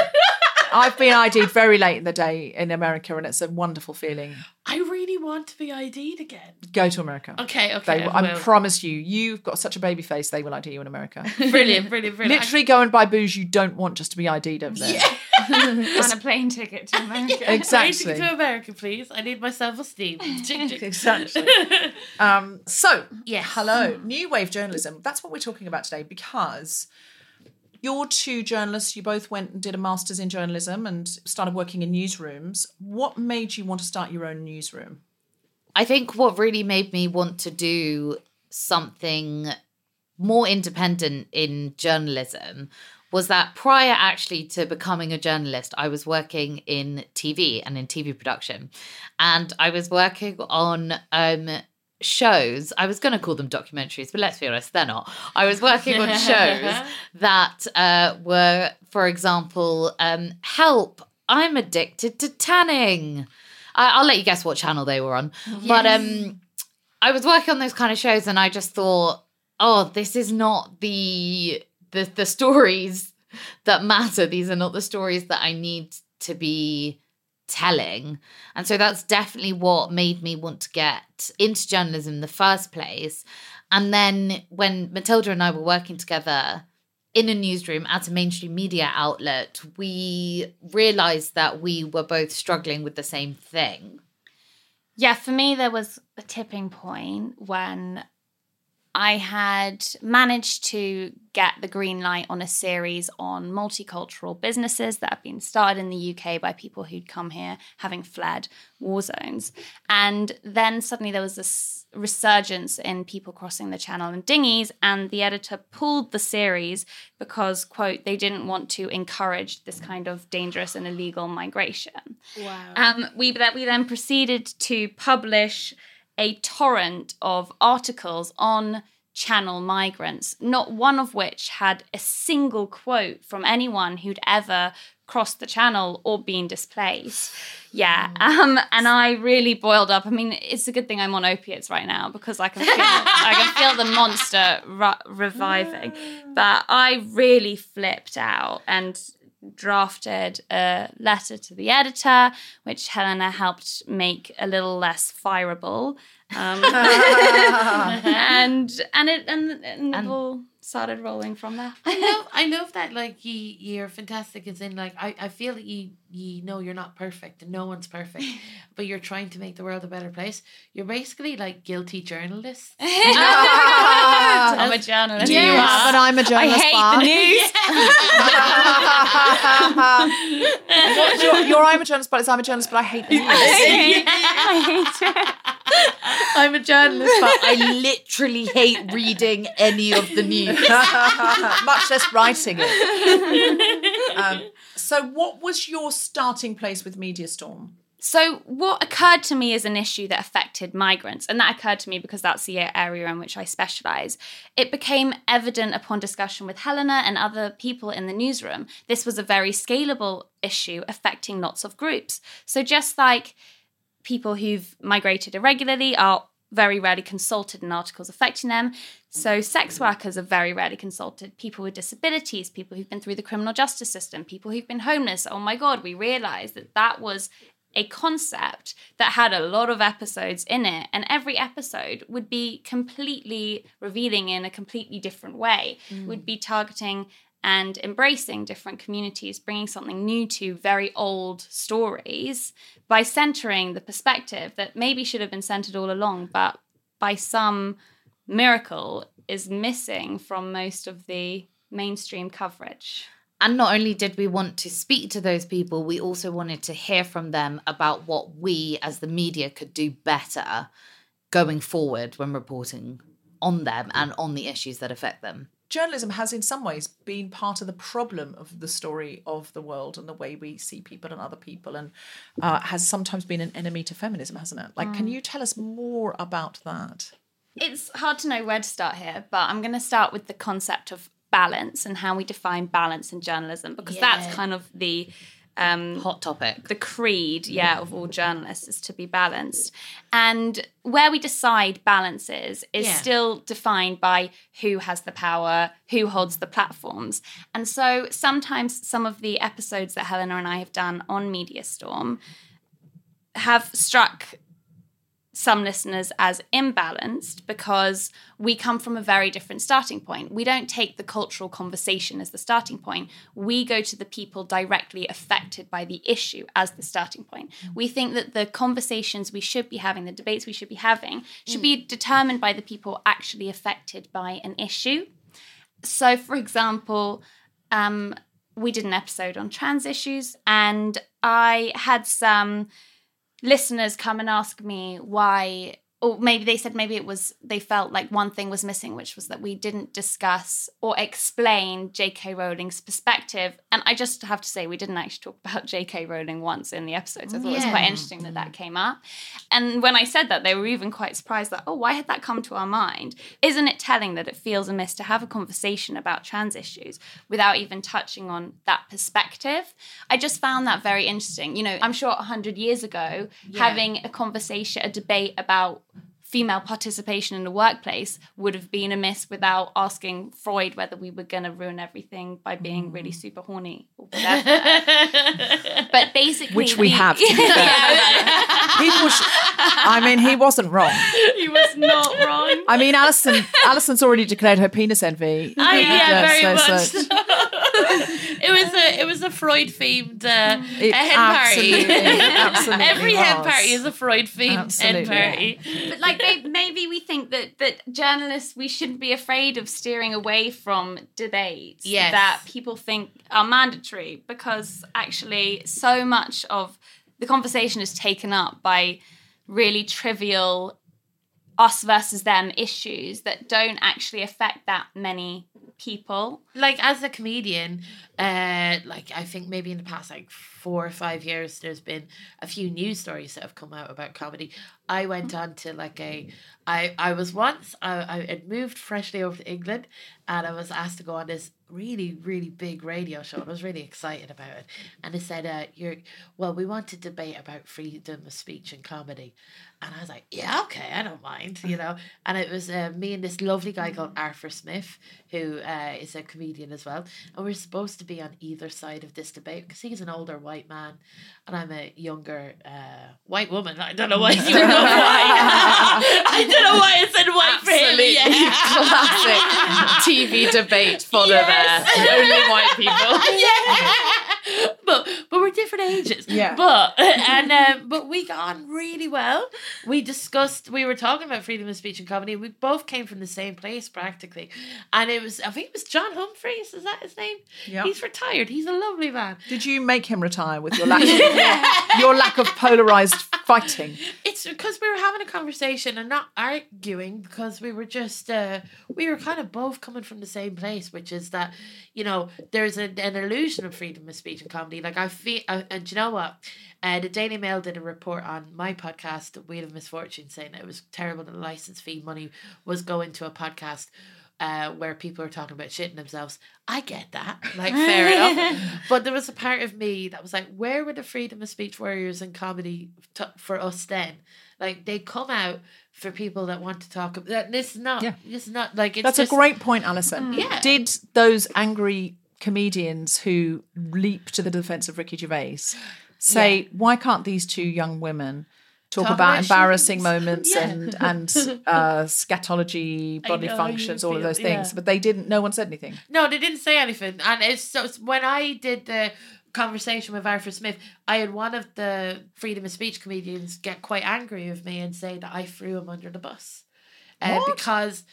I've been ID'd very late in the day in America and it's a wonderful feeling. I really want to be ID'd again. Go to America. Okay, okay. They, I I promise you, you've got such a baby face, they will ID you in America. brilliant, brilliant, brilliant. Literally go and buy booze you don't want just to be ID'd over there. on a plane ticket to America. Exactly. Waiting to America, please. I need my self esteem. Exactly. Um, so, Yes. hello, new wave journalism. That's what we're talking about today because you're two journalists. You both went and did a master's in journalism and started working in newsrooms. What made you want to start your own newsroom? I think what really made me want to do something more independent in journalism was that prior actually to becoming a journalist, I was working in TV and in TV production. And I was working on um, shows. I was going to call them documentaries, but let's be honest, they're not. I was working on shows that uh, were, for example, um, Help, I'm addicted to tanning. I- I'll let you guess what channel they were on. But um, I was working on those kind of shows, and I just thought, oh, this is not the the the stories that matter. These are not the stories that I need to be telling. And so that's definitely what made me want to get into journalism in the first place. And then when Mathilda and I were working together, in a newsroom at a mainstream media outlet, we realized that we were both struggling with the same thing. Yeah, for me, there was a tipping point when I had managed to get the green light on a series on multicultural businesses that have been started in the UK by people who'd come here having fled war zones. And then suddenly there was this resurgence in people crossing the channel in dinghies, and the editor pulled the series because, quote, they didn't want to encourage this kind of dangerous and illegal migration. Wow. Um, we, that we then proceeded to publish a torrent of articles on channel migrants, not one of which had a single quote from anyone who'd ever crossed the channel or been displaced. Yeah, um, and I really boiled up. I mean, it's a good thing I'm on opiates right now because I can feel I can feel the monster ru- reviving. But I really flipped out and drafted a letter to the editor, which Helena helped make a little less fireable. Um, and and it and, and the And- ball started rolling from there. I love I love that like you you're fantastic as in like I, I feel that you you know you're not perfect and no one's perfect but you're trying to make the world a better place. You're basically like guilty journalists. I'm a journalist. You You are, are. but I'm a journalist. I hate Bar. the news. you're, you're I'm a journalist, but it's I'm a journalist, but I hate the news. I hate it. I'm a journalist, but I literally hate reading any of the news. much less writing it. Um, so, what was your starting place with MediaStorm? So, what occurred to me is an issue that affected migrants, and that occurred to me because that's the area in which I specialize, it became evident upon discussion with Helena and other people in the newsroom. This was a very scalable issue affecting lots of groups. So, just like people who've migrated irregularly are very rarely consulted in articles affecting them. So, sex workers are very rarely consulted. People with disabilities, people who've been through the criminal justice system, people who've been homeless. Oh my God, we realized that that was a concept that had a lot of episodes in it, and every episode would be completely revealing in a completely different way, mm. would be targeting and embracing different communities, bringing something new to very old stories by centering the perspective that maybe should have been centered all along, but by some miracle is missing from most of the mainstream coverage. And not only did we want to speak to those people, we also wanted to hear from them about what we as the media could do better going forward when reporting on them and on the issues that affect them. Journalism has, in some ways, been part of the problem of the story of the world and the way we see people and other people, and uh, has sometimes been an enemy to feminism, hasn't it? Like, can you tell us more about that? It's hard to know where to start here, but I'm going to start with the concept of balance and how we define balance in journalism because that's kind of the um, Hot topic. the creed, yeah, of all journalists is to be balanced. And where we decide balances is Yeah. still defined by who has the power, who holds the platforms. And so sometimes some of the episodes that Helena and I have done on MediaStorm have struck some listeners as imbalanced because we come from a very different starting point. We don't take the cultural conversation as the starting point. We go to the people directly affected by the issue as the starting point. We think that the conversations we should be having, the debates we should be having, should be determined by the people actually affected by an issue. So, for example, um, we did an episode on trans issues, and I had some listeners come and ask me why or maybe they said maybe it was they felt like one thing was missing which was that we didn't discuss or explain jk rowling's perspective. And i just have to say we didn't actually talk about jk rowling once in the episodes i thought it was quite interesting that that came up. And when i said that they were even quite surprised that oh why had that come to our mind? Isn't it telling that it feels amiss to have a conversation about trans issues without even touching on that perspective? I just found that very interesting. You know i'm sure 100 years ago having a conversation a debate about female participation in the workplace would have been amiss without asking Freud whether we were going to ruin everything by being really mm. super horny or whatever. but basically, Which we the- have, to be fair. Yeah. People, sh- I mean, he wasn't wrong. he was not wrong. I mean, Alison. Alison's already declared her penis envy. I, yeah, very so- much. so- so. it was a it was a Freud themed uh, It a hen party. absolutely- absolutely Every hen party is a Freud themed hen Absolutely. party. But like may- maybe we think that that journalists we shouldn't be afraid of steering away from debates Yes. that people think are mandatory because actually so much of the conversation is taken up by really trivial us versus them issues that don't actually affect that many people. like as a comedian uh like i think maybe in the past like four or five years there's been a few news stories that have come out about comedy i went on to like a i i was once i i had moved freshly over to england and i was asked to go on this really really big radio show and i was really excited about it. And they said uh you're well we want to debate about freedom of speech and comedy. And i was like yeah okay i don't mind you know? And it was uh, me and this lovely guy called arthur smith who uh, is a comedian as well. And we're supposed to be on either side of this debate because he's an older white man and i'm a younger uh, white woman. I don't know why you were going white i don't know why i said white for him yeah. classic TV debate fodder there. The only white people. yeah. But but we're different ages. Yeah. But and um, but we got on really well. We discussed. We were talking about freedom of speech and comedy. We both came from the same place practically, and it was I think it was John Humphrys. Is that his name? Yeah. He's retired. He's a lovely man. Did you make him retire with your lack of, your lack of polarized fighting? It's because we were having a conversation and not arguing because we were just uh, we were kind of both coming from the same place, which is that you know there's an, an illusion of freedom of speech and comedy. Like I feel, uh, and do you know what? Uh, the Daily Mail did a report on my podcast, Wheel of Misfortune, saying that it was terrible that the license fee money was going to a podcast. Uh, where people are talking about shitting themselves. I get that. Like, fair enough. But there was a part of me that was like, where were the freedom of speech warriors in comedy t- for us then? Like, they come out for people that want to talk about that. This is not, Yeah. this is not like it's That's just, a great point, Alison. Yeah. Did those angry comedians who leap to the defense of Ricky Gervais say, why can't these two young women talk, Talk about embarrassing moments Yeah. and and uh, scatology, bodily know functions, all of those things? yeah. But they didn't. No one said anything. No, they didn't say anything. And it's so it's- when I did the conversation with Arthur Smith, I had one of the freedom of speech comedians get quite angry with me and say that I threw him under the bus. Uh, because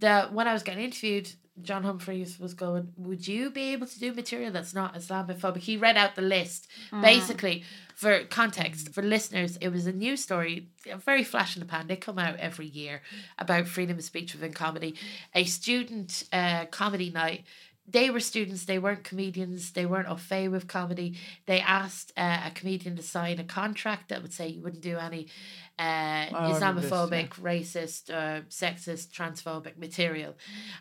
the when I was getting interviewed, John Humphrys was going, Would you be able to do material that's not Islamophobic? He read out the list. Basically, for context, for listeners, it was a news story, very flash in the pan. They come out every year about freedom of speech within comedy. A student uh, comedy night. They were students, they weren't comedians, they weren't au fait with comedy. They asked uh, a comedian to sign a contract that would say you wouldn't do any uh, I remember this, Islamophobic, racist, uh, sexist, transphobic material.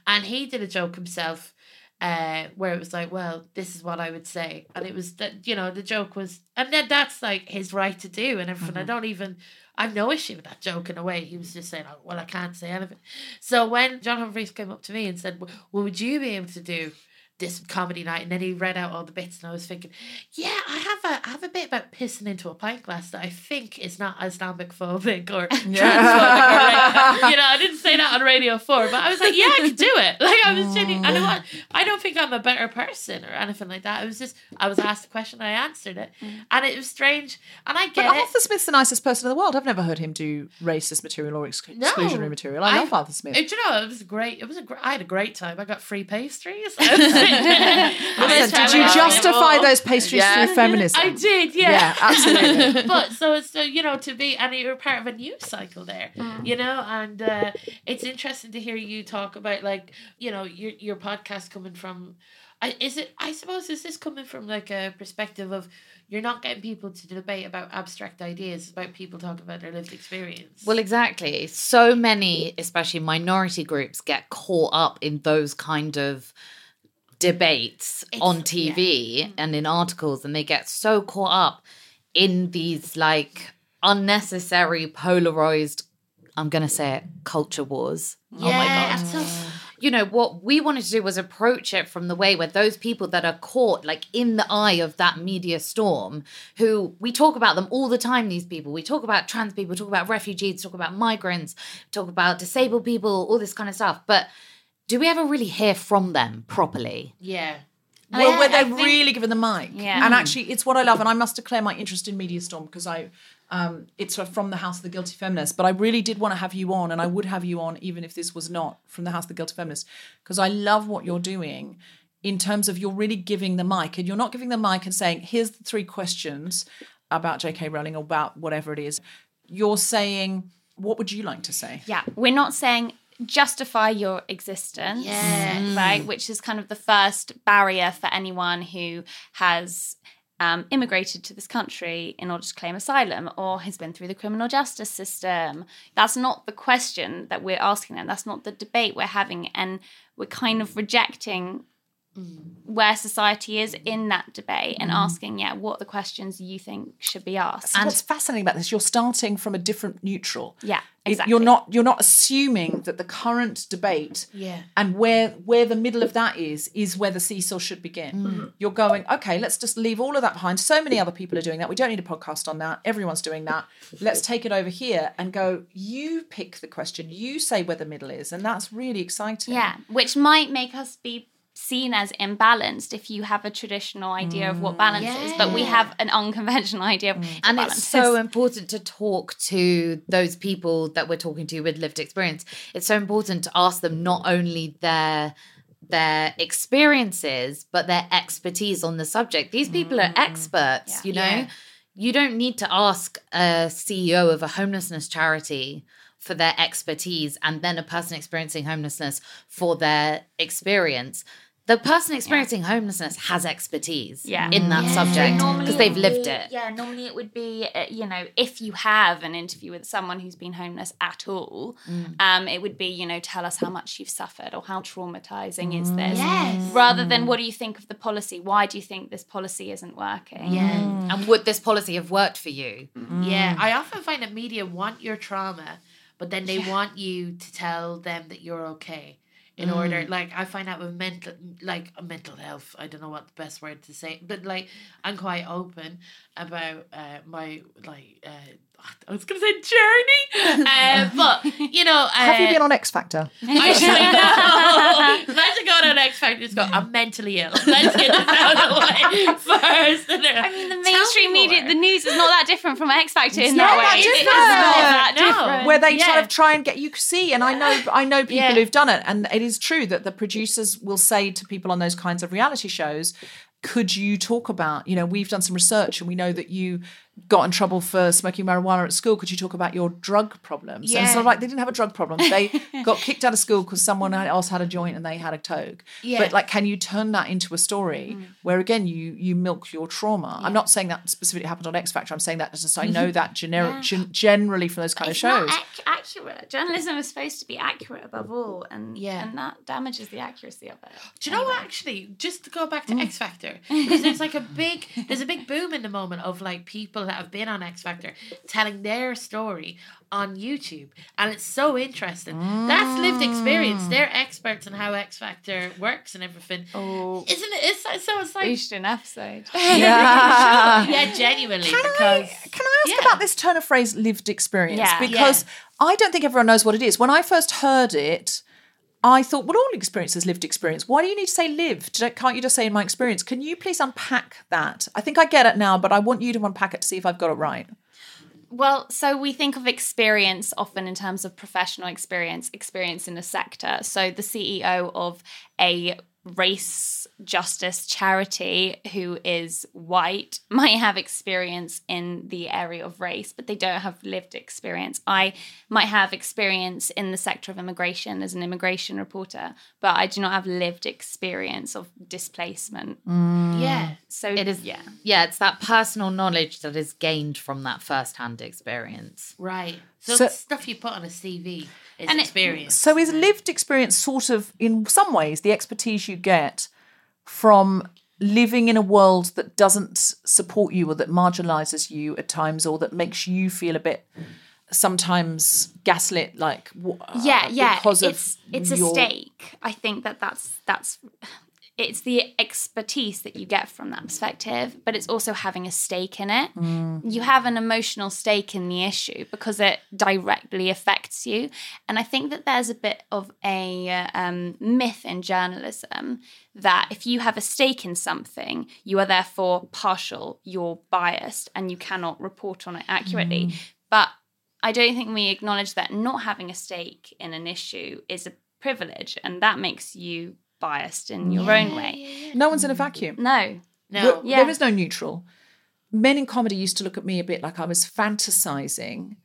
And he did a joke himself uh, where it was like, well, this is what I would say. And it was that, you know, the joke was, and then that's like his right to do and everything. I don't even, I have no issue with that joke in a way. He was just saying, oh, well, I can't say anything. So when John Humphrys came up to me and said, well, would you be able to do this comedy night and then he read out all the bits and I was thinking, yeah, I have a I have a bit about pissing into a pint glass that I think is not Islamic phobic or transphobic or you know, I didn't say that on Radio 4, but I was like, yeah, I could do it. Like I was genuine, and I, I don't think I'm a better person or anything like that. It was just I was asked a question, I answered it. Mm. And it was strange. And I But get it. Arthur Smith's the nicest person in the world. I've never heard him do racist material or ex- No. exclusionary material. I, love Arthur Smith. Uh, do you know, it was great. It was a great. I had a great time. I got free pastries. I was sitting there. I was Listen, did having you justify ball. those pastries Yeah. through feminism? I did, yeah. Yeah, absolutely. but so it's so you know to be and you're part of a news cycle there, you know, and uh, it's interesting to hear you talk about like you know your your podcast coming from. I, is it? I suppose is this coming from like a perspective of you're not getting people to debate about abstract ideas, it's about people talking about their lived experience. Well, exactly. So many, especially minority groups, get caught up in those kind of debates It's- on TV mm. and in articles, and they get so caught up in these like unnecessary polarized. I'm gonna say it, culture wars. oh my god! So, you know, what we wanted to do was approach it from the way where those people that are caught like in the eye of that media storm, who we talk about them all the time, these people. We talk about trans people, talk about refugees, talk about migrants, talk about disabled people, all this kind of stuff. But do we ever really hear from them properly? Yeah. well, Yeah, where they're think- really given the mic. Yeah. And actually, it's what I love. And I must declare my interest in Media Storm because I, um, it's from the House of the Guilty Feminist. But I really did want to have you on, and I would have you on even if this was not from the House of the Guilty Feminist, because I love what you're doing in terms of you're really giving the mic, and you're not giving the mic and saying, "Here's the three questions about J.K. Rowling or about whatever it is." You're saying, "What would you like to say?" Yeah, we're not saying justify your existence, Yes. right? Which is kind of the first barrier for anyone who has um, immigrated to this country in order to claim asylum or has been through the criminal justice system. That's not the question that we're asking them. That's not the debate we're having, and we're kind of rejecting where society is in that debate and mm. asking, yeah, what the questions you think should be asked. And what's fascinating about this, you're starting from a different neutral. Yeah, It- exactly. You're not you're not assuming that the current debate Yeah. and where where the middle of that is is where the seesaw should begin. Mm. You're going, okay, let's just leave all of that behind. So many other people are doing that. We don't need a podcast on that. Everyone's doing that. Let's take it over here and go, you pick the question, you say where the middle is, and that's really exciting. Yeah, which might make us be seen as imbalanced if you have a traditional idea of what balance is, but we mm. have an unconventional idea of mm. what and it's so important to talk to those people that we're talking to with lived experience. It's so important to ask them not only their their experiences but their expertise on the subject. These people are mm. experts you know? Yeah. you don't need to ask a ceo of a homelessness charity for their expertise and then a person experiencing homelessness for their experience the person experiencing homelessness has expertise Yeah. in that So subject because it they've would lived be- it Yeah, normally it would be, uh, you know, if you have an interview with someone who's been homeless at all, Mm. um, it would be, you know, tell us how much you've suffered or how traumatizing is this, Yes. rather than what do you think of the policy? Why do you think this policy isn't working? Yeah. And would this policy have worked for you? Yeah. I often find that media want your trauma, but then they want you to tell them that you're okay. In order, like I find out with mental, like uh, mental health. I don't know what the best word to say, but like I'm quite open about uh, my like. Uh, I was gonna say journey, uh, but you know, uh, Have you been on X Factor? I should know. Imagine going on X Factor. Just go. I'm mentally ill. Let's get this out of the way first. I mean, the mainstream media, more. the news is not that different from X Factor in not that that way. It is different. not that No. different. where they Yeah. sort of try and get you see and i know i know people Yeah. who've done it and it is true that the producers will say to people on those kinds of reality shows could you talk about you know we've done some research and we know that you got in trouble for smoking marijuana at school could you talk about your drug problems. Yeah. and it's sort of like they didn't have a drug problem. They got kicked out of school because someone else had a joint and they had a toke Yeah. but like can you turn that into a story mm. where again you you milk your trauma? I'm not saying that specifically happened on x factor. I'm saying that just i know mm-hmm. that generic gen- generally from those kind it's of shows. not ac- accurate. Journalism is supposed to be accurate above mm. all, and Yeah. and that damages the accuracy of it. Do you know what? Actually, just to go back to mm. X Factor, because there's like a big, there's a big boom in the moment of like people that have been on X Factor telling their story on YouTube, and it's so interesting. That's lived experience. Mm. They're experts on how X Factor works and everything. Oh, Isn't it? It's, so- so it's we like should do an episode. yeah yeah, genuinely Can because I, can I ask yeah. about this turn of phrase lived experience? Yeah. Because I don't think everyone knows what it is. When I first heard it, I thought, well, all experience is lived experience. Why do you need to say lived? Can't you just say in my experience? Can you please unpack that? I think I get it now, but I want you to unpack it to see if I've got it right. Well, so we think of experience often in terms of professional experience, experience in a sector. So the CEO of a race justice charity who is white might have experience in the area of race, but they don't have lived experience. I might have experience in the sector of immigration as an immigration reporter, but I do not have lived experience of displacement. Mm. yeah, So It is, yeah. yeah, it's that personal knowledge that is gained from that first-hand experience. right. So, So- it's stuff you put on a CV is And it- experience. So is lived experience sort of, in some ways, the expertise you get from living in a world that doesn't support you or that marginalizes you at times or that makes you feel a bit sometimes gaslit like yeah yeah because of it's it's a stake i think that that's that's it's the expertise that you get from that perspective but it's also having a stake in it Mm. you have an emotional stake in the issue because it directly affects you and i think that there's a bit of a uh, um, myth in journalism that if you have a stake in something you are therefore partial you're biased and you cannot report on it accurately Mm. but I don't think we acknowledge that not having a stake in an issue is a privilege, and that makes you biased in your own way. no one's in a vacuum No. No. Well, Yeah. There is no neutral. Men in comedy used to look at me a bit like I was fantasizing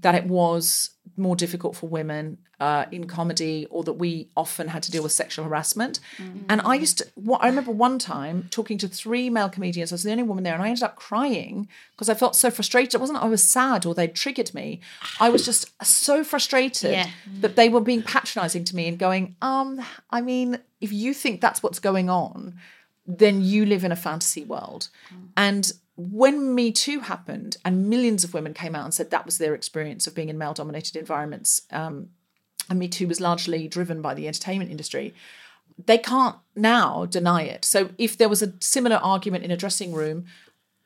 that it was more difficult for women uh, in comedy or that we often had to deal with sexual harassment. And I used to, what, I remember one time talking to three male comedians. I was the only woman there and I ended up crying because I felt so frustrated. It wasn't I was sad or they'd triggered me. I was just so frustrated Yeah. that they were being patronizing to me and going, um, I mean, if you think that's what's going on, then you live in a fantasy world. And when Me Too happened, and millions of women came out and said that was their experience of being in male dominated environments, um, and Me Too was largely driven by the entertainment industry, they can't now deny it. So if there was a similar argument in a dressing room,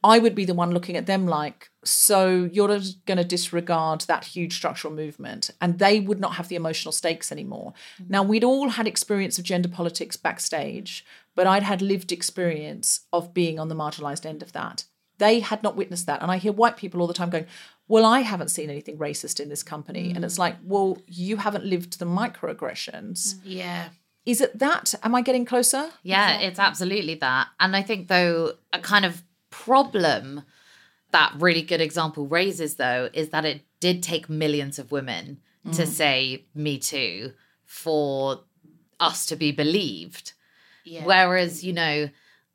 I would be the one looking at them like, so you're going to disregard that huge structural movement. And they would not have the emotional stakes anymore. Now, we'd all had experience of gender politics backstage, but I'd had lived experience of being on the marginalized end of that. They had not witnessed that. And I hear white people all the time going, well, I haven't seen anything racist in this company. And it's mm. like, well, you haven't lived the microaggressions. Mm, yeah. Is it that? Am I getting closer? Yeah, it's absolutely that. And I think, though, a kind of problem that really good example raises, though, is that it did take millions of women to mm. say Me Too for us to be believed. Yeah. Whereas, you know,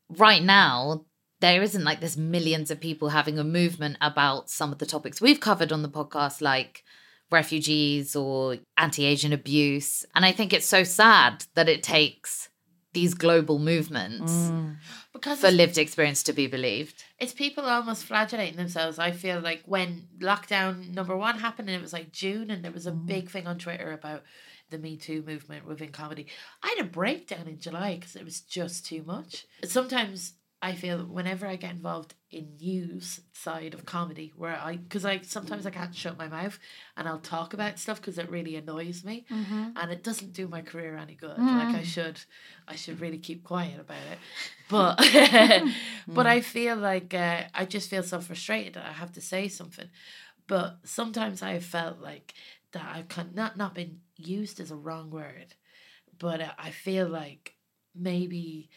right now, there isn't like this millions of people having a movement about some of the topics we've covered on the podcast, like refugees or anti Asian abuse. And I think it's so sad that it takes these global movements mm. because for lived experience to be believed. it's people almost flagellating themselves. I feel like when lockdown number one happened and it was like June and there was a mm. big thing on Twitter about the Me Too movement within comedy. I had a breakdown in July because it was just too much. Sometimes I feel whenever I get involved in news side of comedy, where I because I sometimes I can't shut my mouth and I'll talk about stuff because it really annoys me, and it doesn't do my career any good. Like I should, I should really keep quiet about it. But but I feel like uh, I just feel so frustrated that I have to say something. But sometimes I have felt like that I've kind not not been used as a wrong word, but uh, I feel like maybe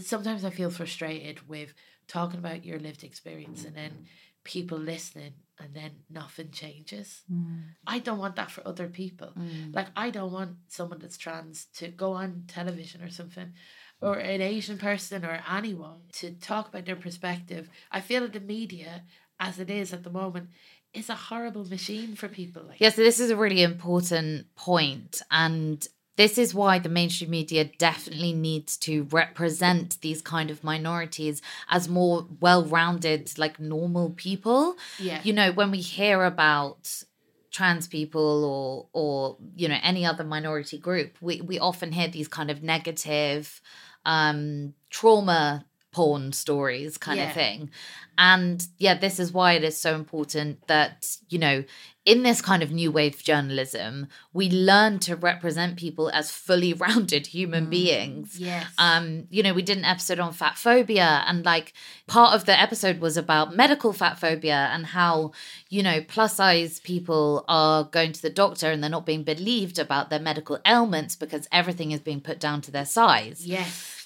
sometimes I feel frustrated with talking about your lived experience and then people listening and then nothing changes. Mm. I don't want that for other people. Mm. Like I don't want someone that's trans to go on television or something or an Asian person or anyone to talk about their perspective. I feel that the media as it is at the moment is a horrible machine for people like Yeah, so this is a really important point, and this is why the mainstream media definitely needs to represent these kind of minorities as more well-rounded, like normal people. Yeah. You know, when we hear about trans people or or you know any other minority group, we we often hear these kind of negative um trauma porn stories kind Yeah. of thing. And yeah, this is why it is so important that, you know, in this kind of new wave journalism, we learn to represent people as fully rounded human beings. Yes. Um, you know, we did an episode on fat phobia, and like part of the episode was about medical fat phobia and how, you know, plus size people are going to the doctor and they're not being believed about their medical ailments because everything is being put down to their size. yes.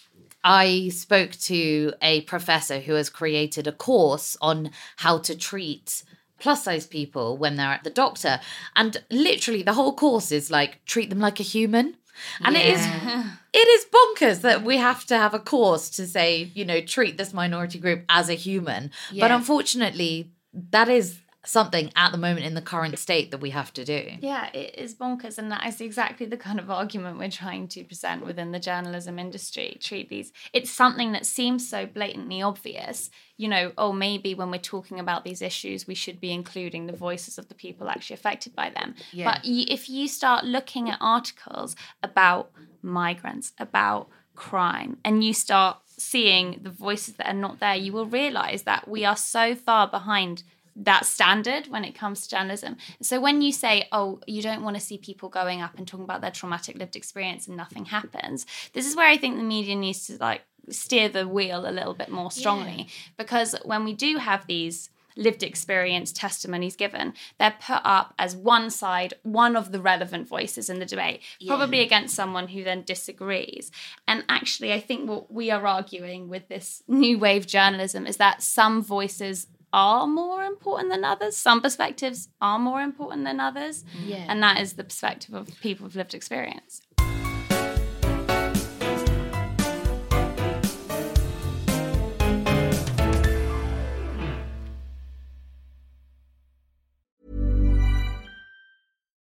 I spoke to a professor who has created a course on how to treat plus size people when they're at the doctor. And literally the whole course is like treat them like a human. And it is it is bonkers that we have to have a course to say, you know, treat this minority group as a human. But unfortunately, that is something at the moment in the current state that we have to do. Yeah, it is bonkers, and that is exactly the kind of argument we're trying to present within the journalism industry. Treat these, it's something that seems so blatantly obvious. You know, oh, maybe when we're talking about these issues, we should be including the voices of the people actually affected by them. Yeah. But if you start looking at articles about migrants, about crime, and you start seeing the voices that are not there, you will realize that we are so far behind that standard when it comes to journalism. So when you say, oh, you don't want to see people going up and talking about their traumatic lived experience and nothing happens, this is where I think the media needs to like steer the wheel a little bit more strongly. Because when we do have these lived experience testimonies given, they're put up as one side, one of the relevant voices in the debate, probably against someone who then disagrees. And actually, I think what we are arguing with this new wave journalism is that some voices are more important than others. Some perspectives are more important than others. Yeah. And that is the perspective of people with lived experience.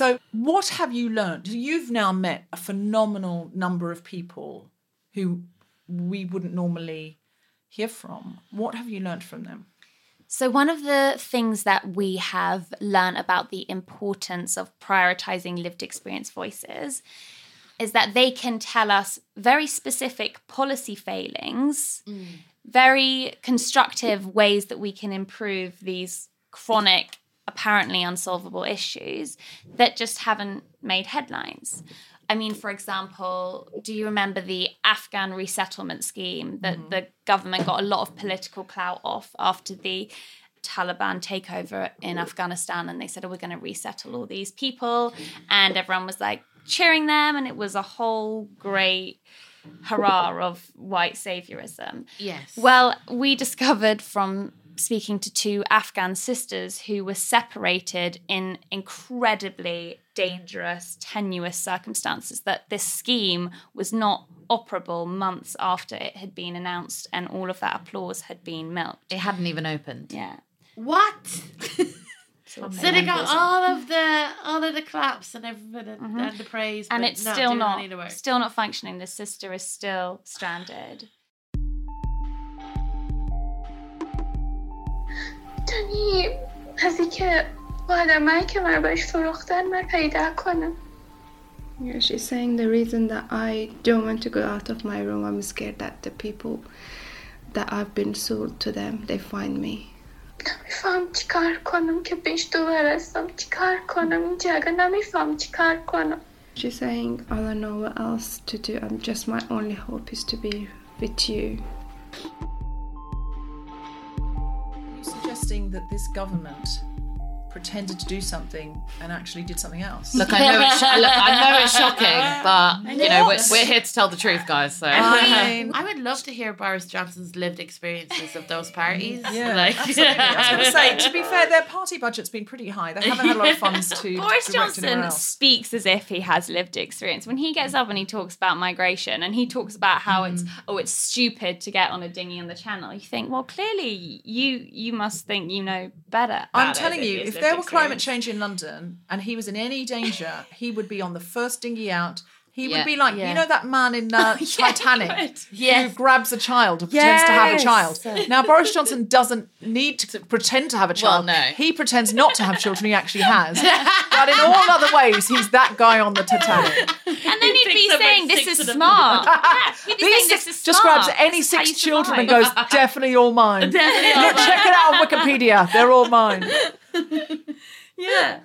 So, what have you learned? You've now met a phenomenal number of people who we wouldn't normally hear from. What have you learned from them? So, one of the things that we have learned about the importance of prioritizing lived experience voices is that they can tell us very specific policy failings, mm. very constructive ways that we can improve these chronic, apparently unsolvable issues that just haven't made headlines. I mean, for example, do you remember the Afghan resettlement scheme that mm-hmm. the government got a lot of political clout off after the Taliban takeover in Afghanistan? And they said, oh, we're going to resettle all these people. And everyone was like cheering them. And it was a whole great hurrah of white saviorism. Yes. Well, we discovered from speaking to two Afghan sisters who were separated in incredibly dangerous, tenuous circumstances that this scheme was not operable months after it had been announced and all of that applause had been milked. It hadn't even opened. Yeah. What? So So they got all of the all of the claps and everything and, mm-hmm. and the praise, and but it's not still doing not any of the work. still not functioning. The sister is still stranded. دانی از اینکه با آدمایی که من بهش فروختن من پیدا کنم Yeah, she's saying the reason that I don't want to go out of my room, I'm scared that the people that I've been sold to them, they find me. نمیفهم چیکار کنم که بهش تو برسم چیکار کنم این جگه نمیفهم چیکار کنم She's saying, I don't know what else to do. I'm just my only hope is to be with you. That this government pretended to do something and actually did something else. Look, I know it's, sh- look, I know it's shocking, but you know we're, we're here to tell the truth, guys. So I, mean, I would love to hear Boris Johnson's lived experiences of those parties. Yeah, like, absolutely. I was going to say, to be fair, their party budget's been pretty high. They haven't had a lot of funds to. Boris to direct anywhere Johnson else. speaks as if he has lived experience. When he gets up and he talks about migration and he talks about how it's Mm. oh it's stupid to get on a dinghy on the channel, you think, well, clearly you you must think you know better. I'm about it telling you, if lived there were climate change in London and he was in any danger, he would be on the first dinghy out. He Yeah. would be like, Yeah. you know, that man in uh, he Titanic would. who grabs a child, who pretends to have a child. Now, Boris Johnson doesn't need to pretend to have a child. no. He pretends not to have children, he actually has. but in all other ways, he's that guy on the Titanic. And then he'd be saying this is smart. yeah, he'd be saying These this is just smart. grabs any This six you children and survive. goes, definitely all mine. Definitely all Look, check it out on Wikipedia. They're all mine. Yeah.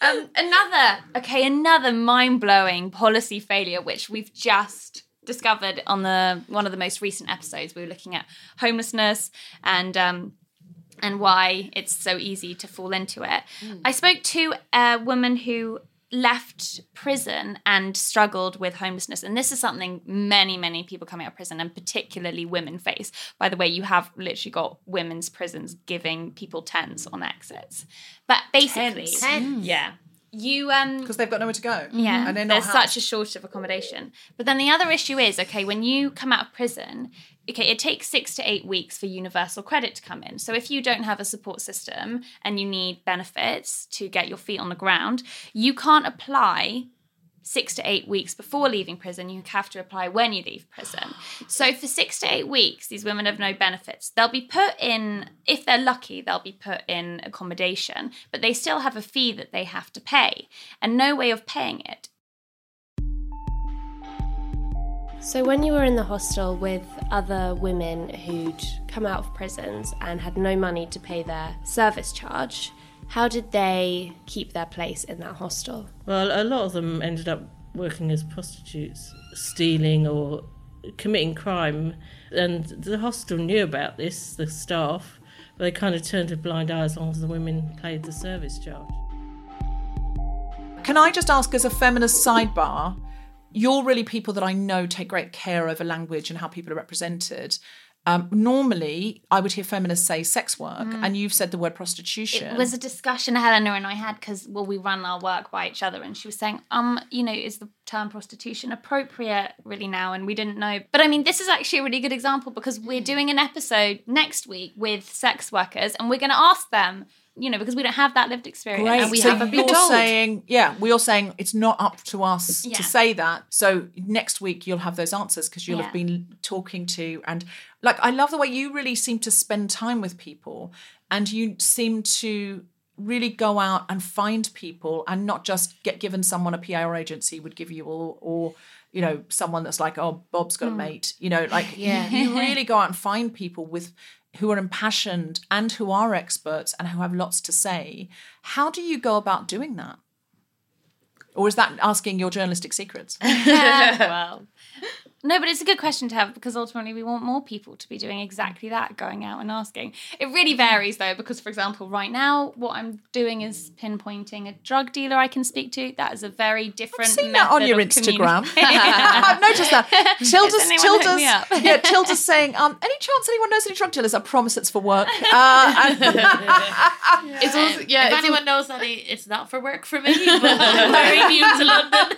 Um, another, okay, another mind blowing policy failure, which we've just discovered on the one of the most recent episodes. We were looking at homelessness and um, and why it's so easy to fall into it. I spoke to a woman who left prison and struggled with homelessness and this is something many many people coming out of prison and particularly women face by the way you have literally got women's prisons giving people tents on exits but basically Tents? yeah you um Because they've got nowhere to go. yeah, And they're not there's housed. such a shortage of accommodation. But then the other issue is, okay, when you come out of prison, okay, it takes six to eight weeks for universal credit to come in. So if you don't have a support system and you need benefits to get your feet on the ground, you can't apply six to eight weeks before leaving prison. You have to apply when you leave prison. So for six to eight weeks, these women have no benefits. They'll be put in, if they're lucky, they'll be put in accommodation, but they still have a fee that they have to pay and no way of paying it. So, when you were in the hostel with other women who'd come out of prisons and had no money to pay their service charge, how did they keep their place in that hostel? Well, a lot of them ended up working as prostitutes, stealing or committing crime. And the hostel knew about this, the staff, but they kind of turned a blind eye as long as the women paid the service charge. Can I just ask, as a feminist sidebar, you're really people that I know take great care over language and how people are represented. Um, normally, I would hear feminists say sex work, Mm. and you've said the word prostitution. It was a discussion Helena and I had because well we run our work by each other and she was saying um you know is the term prostitution appropriate really now and we didn't know but I mean this is actually a really good example because we're doing an episode next week with sex workers and we're going to ask them you know because we don't have that lived experience Great. and we so been you're told saying, yeah, we're saying it's not up to us Yeah. to say that. So next week you'll have those answers because you'll Yeah. have been talking to and like I love the way you really seem to spend time with people and you seem to really go out and find people and not just get given someone a PR agency would give you or or you know someone that's like oh Bob's got a Hmm. mate you know like Yeah. you, you really go out and find people with who are impassioned and who are experts and who have lots to say how do you go about doing that? Or is that asking your journalistic secrets? Well no but it's a good question to have because ultimately we want more people to be doing exactly that going out and asking it really varies though because for example right now what i'm doing is pinpointing a drug dealer i can speak to that is a very different seen that on your Instagram. I've noticed that. Tilda's, Has me Tilda's, up? yeah, Tilda's saying, um, any chance anyone knows any drug dealers? I promise it's for work. Uh, and- It's also, yeah. If anyone knows any, it's not for work for me, but I'm very new to London.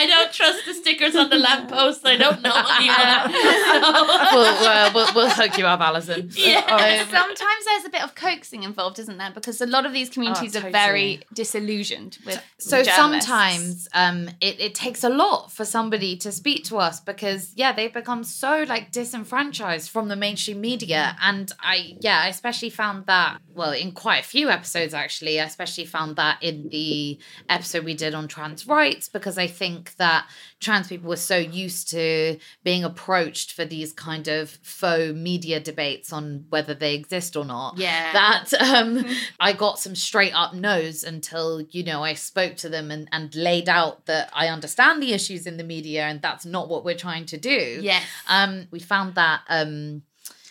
I don't trust the stickers on the lampposts. I don't know anyone. we'll, uh, we'll, we'll hook you up, Alison. Yeah. Um, Sometimes there's a bit of coaxing involved, isn't there? Because a lot of these communities Oh, are very disillusioned with. so journalists. sometimes um it, it takes a lot for somebody to speak to us because yeah they've become so like disenfranchised from the mainstream media and i yeah i especially found that well in quite a few episodes actually i especially found that in the episode we did on trans rights because i think that trans people were so used to being approached for these kind of faux media debates on whether they exist or not Yeah. that um I got some straight up no's until, you know, I spoke to them and, and laid out that I understand the issues in the media and that's not what we're trying to do. Yes. Um, we found that um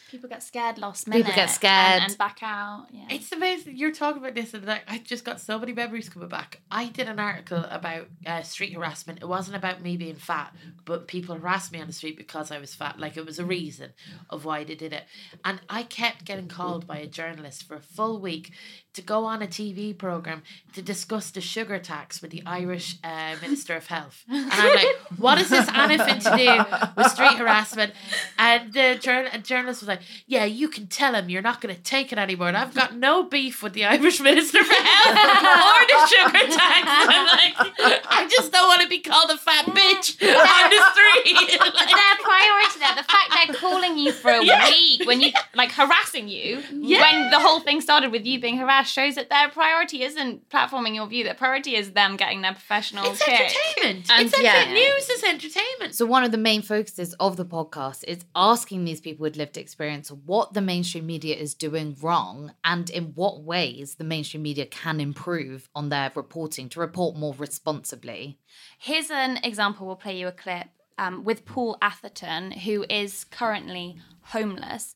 People get scared last People get scared. and, and back out. Yeah. It's amazing. You're talking about this, and like, I just got so many memories coming back. I did an article about uh, street harassment. It wasn't about me being fat, but people harassed me on the street because I was fat. Like it was a reason of why they did it. And I kept getting called by a journalist for a full week to go on a TV program to discuss the sugar tax with the Irish uh, Minister of Health. And I'm like, what is this anything to do with street harassment? And the jour- journalist was like, yeah, you can tell him you're not going to take it anymore. And I've got no beef with the Irish Minister for Health or the sugar tax. I'm like, I just don't want to be called a fat bitch on the street. But their priority there, the fact they're calling you for a Yeah. week when you like harassing you Yeah. when the whole thing started with you being harassed shows that their priority isn't platforming your view. Their priority is them getting their professional It's kick. entertainment. And it's yeah. news is entertainment. So one of the main focuses of the podcast is asking these people with lived experience what the mainstream media is doing wrong and in what ways the mainstream media can improve on their reporting to report more responsibly. Here's an example. We'll play you a clip um, with Paul Atherton, who is currently homeless.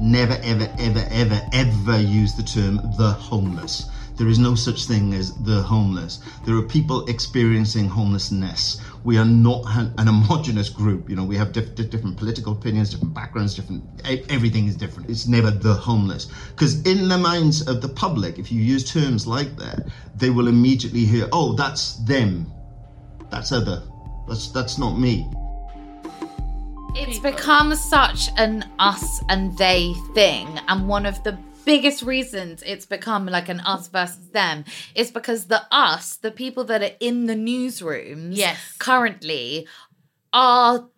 Never, ever, ever, ever, ever use the term the homeless. There is no such thing as the homeless. There are people experiencing homelessness. We are not an homogenous group. You know, we have diff- diff- different political opinions, different backgrounds, different. Everything is different. It's never the homeless. Because in the minds of the public, if you use terms like that, they will immediately hear, "Oh, that's them. That's other. That's that's not me." It's become such an us and they thing. And one of the biggest reasons it's become like an us versus them is because the us, the people that are in the newsrooms Yes. currently, are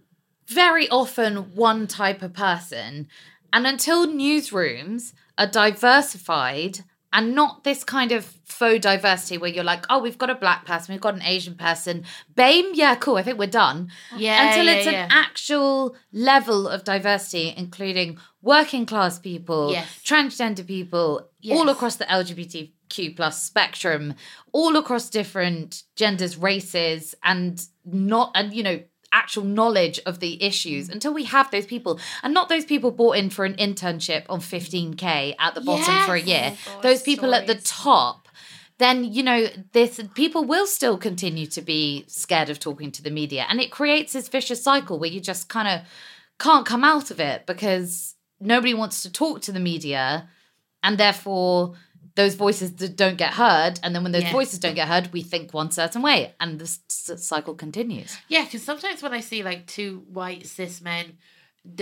very often one type of person. And until newsrooms are diversified and not this kind of faux diversity where you're like, oh, we've got a black person, we've got an Asian person, BAME, yeah, cool, I think we're done. Yeah, Until yeah, it's yeah. an actual level of diversity, including working class people, Yes. transgender people, all across the LGBTQ plus spectrum, all across different genders, races, and not and you know actual knowledge of the issues Mm. until we have those people and not those people bought in for an internship on 15k at the bottom for a year. Oh those people at the top then you know this people will still continue to be scared of talking to the media and it creates this vicious cycle where you just kind of can't come out of it because nobody wants to talk to the media and therefore those voices d- don't get heard and then when those Yeah. voices don't get heard we think one certain way and this s- cycle continues Yeah, because sometimes when I see like two white cis men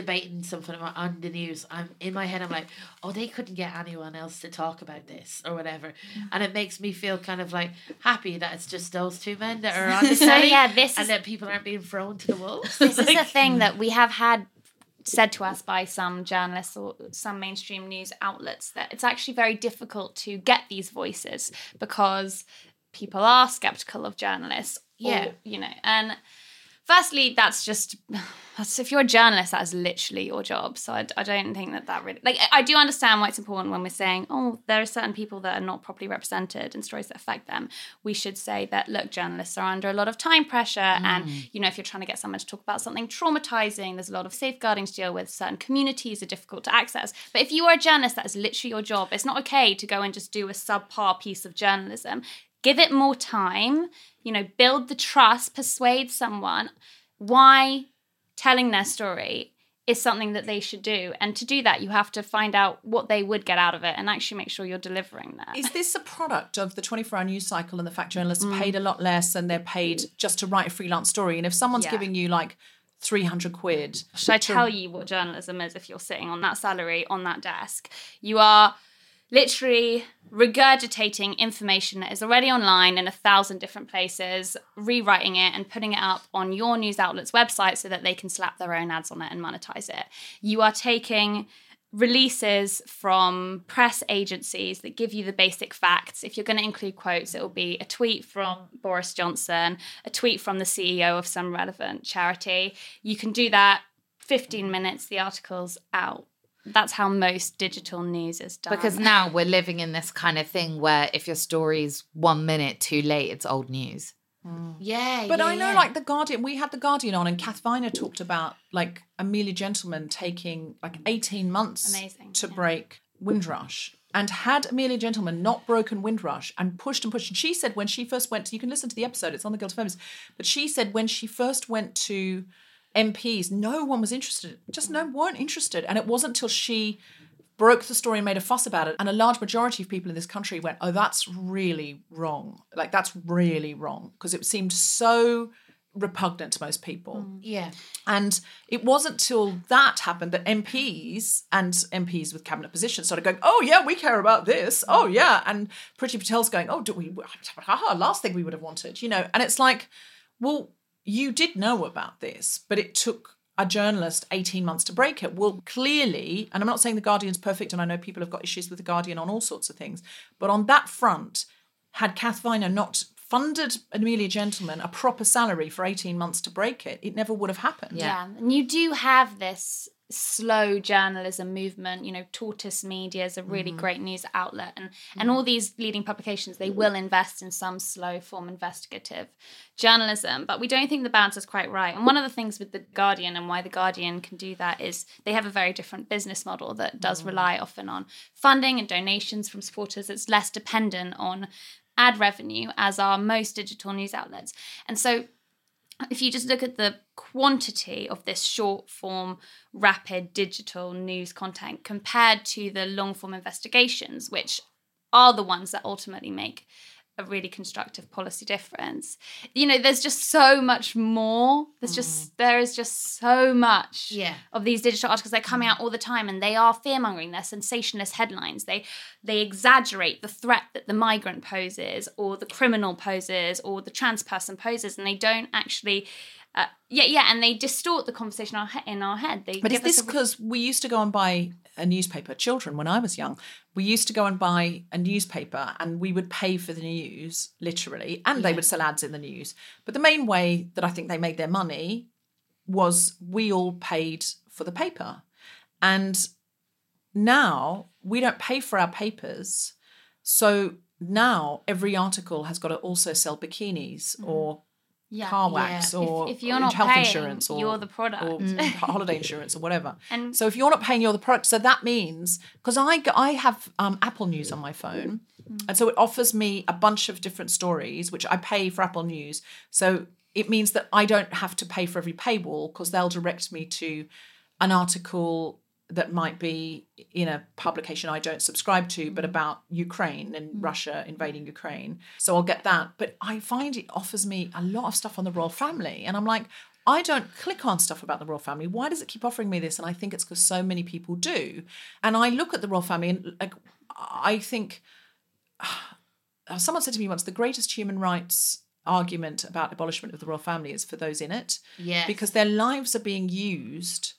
debating something about- on the news, I'm in my head. I'm like, oh, they couldn't get anyone else to talk about this or whatever, mm. and it makes me feel kind of like happy that it's just those two men that are on the So, yeah, this and is- that people aren't being thrown to the wolves. this is Like- a thing that we have had said to us by some journalists or some mainstream news outlets that it's actually very difficult to get these voices because people are skeptical of journalists. or, Yeah. you know, and firstly, that's just that's if you're a journalist, that is literally your job. So I, I don't think that that really like I I do understand why it's important when we're saying, oh, there are certain people that are not properly represented and stories that affect them. We should say that look, journalists are under a lot of time pressure, and mm. you know if you're trying to get someone to talk about something traumatizing, there's a lot of safeguarding to deal with. Certain communities are difficult to access. But if you are a journalist, that is literally your job. It's not okay to go and just do a subpar piece of journalism. Give it more time. You know, build the trust, persuade someone why telling their story is something that they should do. And to do that, you have to find out what they would get out of it and actually make sure you're delivering that. Is this a product of the 24 hour news cycle and the fact journalists Mm. paid a lot less and they're paid just to write a freelance story? And if someone's Yeah. giving you like 300 quid. Should I tell you what journalism is if you're sitting on that salary on that desk? You are literally regurgitating information that is already online in a thousand different places, rewriting it and putting it up on your news outlet's website so that they can slap their own ads on it and monetize it. You are taking releases from press agencies that give you the basic facts. If you're going to include quotes, it will be a tweet from Boris Johnson, a tweet from the CEO of some relevant charity. You can do that 15 minutes, the article's out. That's how most digital news is done. because now we're living in this kind of thing where if your story's one minute too late it's old news Yeah, Mm. But yeah, I know, yeah. like the Guardian, we had the Guardian on, and Kath Viner talked about like Amelia Gentleman taking like eighteen months Amazing, to break Windrush. And had Amelia Gentleman not broken Windrush and pushed and pushed, and she said when she first went, to, you can listen to the episode, it's on the Guild of Feminists, but she said when she first went to MPs, no one was interested, just no weren't interested, and it wasn't until she broke the story and made a fuss about it. And a large majority of people in this country went, oh, that's really wrong. Like, that's really wrong. Because it seemed so repugnant to most people. Mm. Yeah. And it wasn't till that happened that MPs and MPs with cabinet positions started going, oh, yeah, we care about this. Oh, mm. yeah. And Priti Patel's going, oh, do we, haha, last thing we would have wanted, you know. And it's like, well, you did know about this, but it took a journalist 18 months to break it. Well, clearly, and I'm not saying The Guardian's perfect, and I know people have got issues with The Guardian on all sorts of things, but on that front, had Kath Viner not funded Amelia Gentleman a proper salary for 18 months to break it, it never would have happened. Yeah. And you do have this slow journalism movement. You know, Tortoise Media is a really Mhm. great news outlet. And and all these leading publications, they will invest in some slow form investigative journalism. But we don't think the balance is quite right. And one of the things with the Guardian and why the Guardian can do that is they have a very different business model that does rely often on funding and donations from supporters. It's less dependent on ad revenue as are most digital news outlets. And so if you just look at the quantity of this short form, rapid digital news content compared to the long form investigations, which are the ones that ultimately make a really constructive policy difference. You know, there's just so much more. There's just mm. there is just so much Yeah. of these digital articles They're coming mm. out all the time and they are fear-mongering they're sensationalist headlines they they exaggerate the threat that the migrant poses or the criminal poses or the trans person poses and they don't actually uh, yeah yeah and they distort the conversation in our, he- in our head they But is this a- because we used to go and buy a newspaper, children, when I was young? We used to go and buy a newspaper and we would pay for the news, literally, and they would sell ads in the news. But the main way that I think they made their money was we all paid for the paper. And now we don't pay for our papers. So now every article has got to also sell bikinis or Yeah. car wax If- or if you're not health paying, insurance or you're the product. or Mm. holiday insurance or whatever. And- so if you're not paying, you're the product. So that means because I I have um, Apple News on my phone, and so it offers me a bunch of different stories which I pay for Apple News. So it means that I don't have to pay for every paywall because they'll direct me to an article that might be in a publication I don't subscribe to, but mm-hmm. about Ukraine and mm-hmm. Russia invading Ukraine. So I'll get that. But I find it offers me a lot of stuff on the royal family. And I'm like, I don't click on stuff about the royal family. Why does it keep offering me this? And I think it's because so many people do. And I look at the royal family and like I think uh, someone said to me once the greatest human rights argument about abolishment of the royal family is for those in it. Yes. Because their lives are being used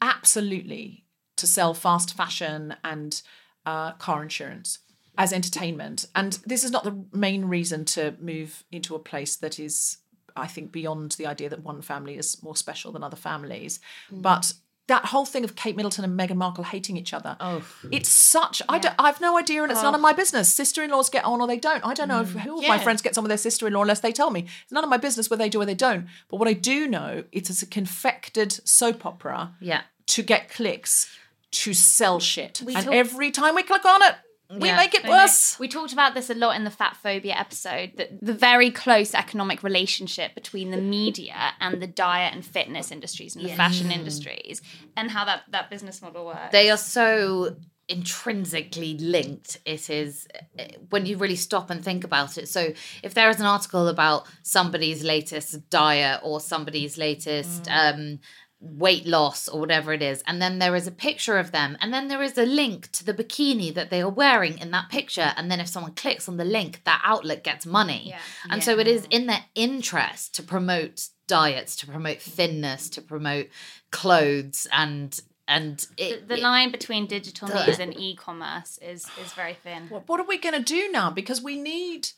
absolutely to sell fast fashion and uh, car insurance as entertainment. And this is not the main reason to move into a place that is, I think, beyond the idea that one family is more special than other families. But that whole thing of Kate Middleton and Meghan Markle hating each other. Oh, it's such. I don't. I've no idea, and it's none of my oh. business. Sister-in-laws get on or they don't. I don't know if mm. who of my friends gets on with their sister-in-law unless they tell me. It's none of my business whether they do or they don't. But what I do know, it's a confected soap opera. Yeah. To get clicks, to sell shit, We and talk- every time we click on it, we Yeah. make it worse. We talked about this a lot in the fat phobia episode that the very close economic relationship between the media and the diet and fitness industries and the Yeah. fashion Mm. industries and how that, that business model works. They are so intrinsically linked. It is eh, when you really stop and think about it. So, if there is an article about somebody's latest diet or somebody's latest um, weight loss or whatever it is, and then there is a picture of them, and then there is a link to the bikini that they are wearing in that picture, and then if someone clicks on the link, that outlet gets money. Yeah. And so it is in their interest to promote diets, to promote thinness, to promote clothes and and the, it, the it- line between digital the- news and e-commerce is is very thin. What, what are we going to do now? Because we need,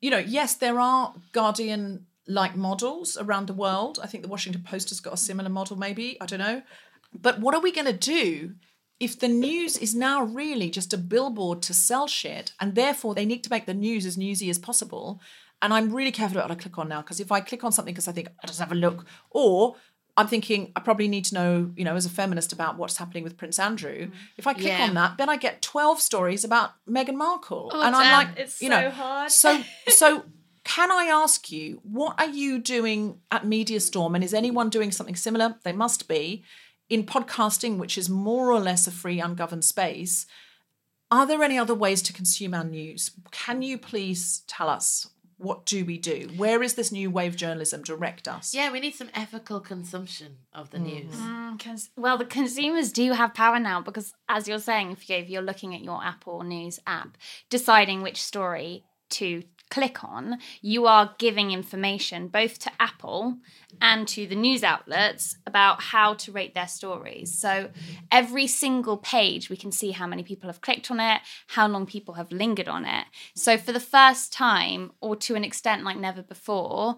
you know, yes, there are Guardian like models around the world. I think the Washington Post has got a similar model, maybe. I don't know. But what are we going to do if the news is now really just a billboard to sell shit and therefore they need to make the news as newsy as possible? and I'm really careful about what I click on now because if I click on something because I think I'll just have a look, or I'm thinking I probably need to know, you know, as a feminist about what's happening with Prince Andrew. Mm-hmm. If I click Yeah. on that, then I get 12 stories about Meghan Markle. Oh, and I'm like, it's you know, so hard. so so can I ask you, what are you doing at Media Storm? And is anyone doing something similar? They must be. In podcasting, which is more or less a free, ungoverned space, are there any other ways to consume our news? Can you please tell us what do we do? Where is this new wave journalism? Direct us. Yeah, we need some ethical consumption of the news. Mm, cons- well, the consumers do have power now because, as you're saying, if you're looking at your Apple News app, deciding which story to click on, you are giving information both to Apple and to the news outlets about how to rate their stories. So every single page, we can see how many people have clicked on it, how long people have lingered on it. So for the first time, or to an extent like never before,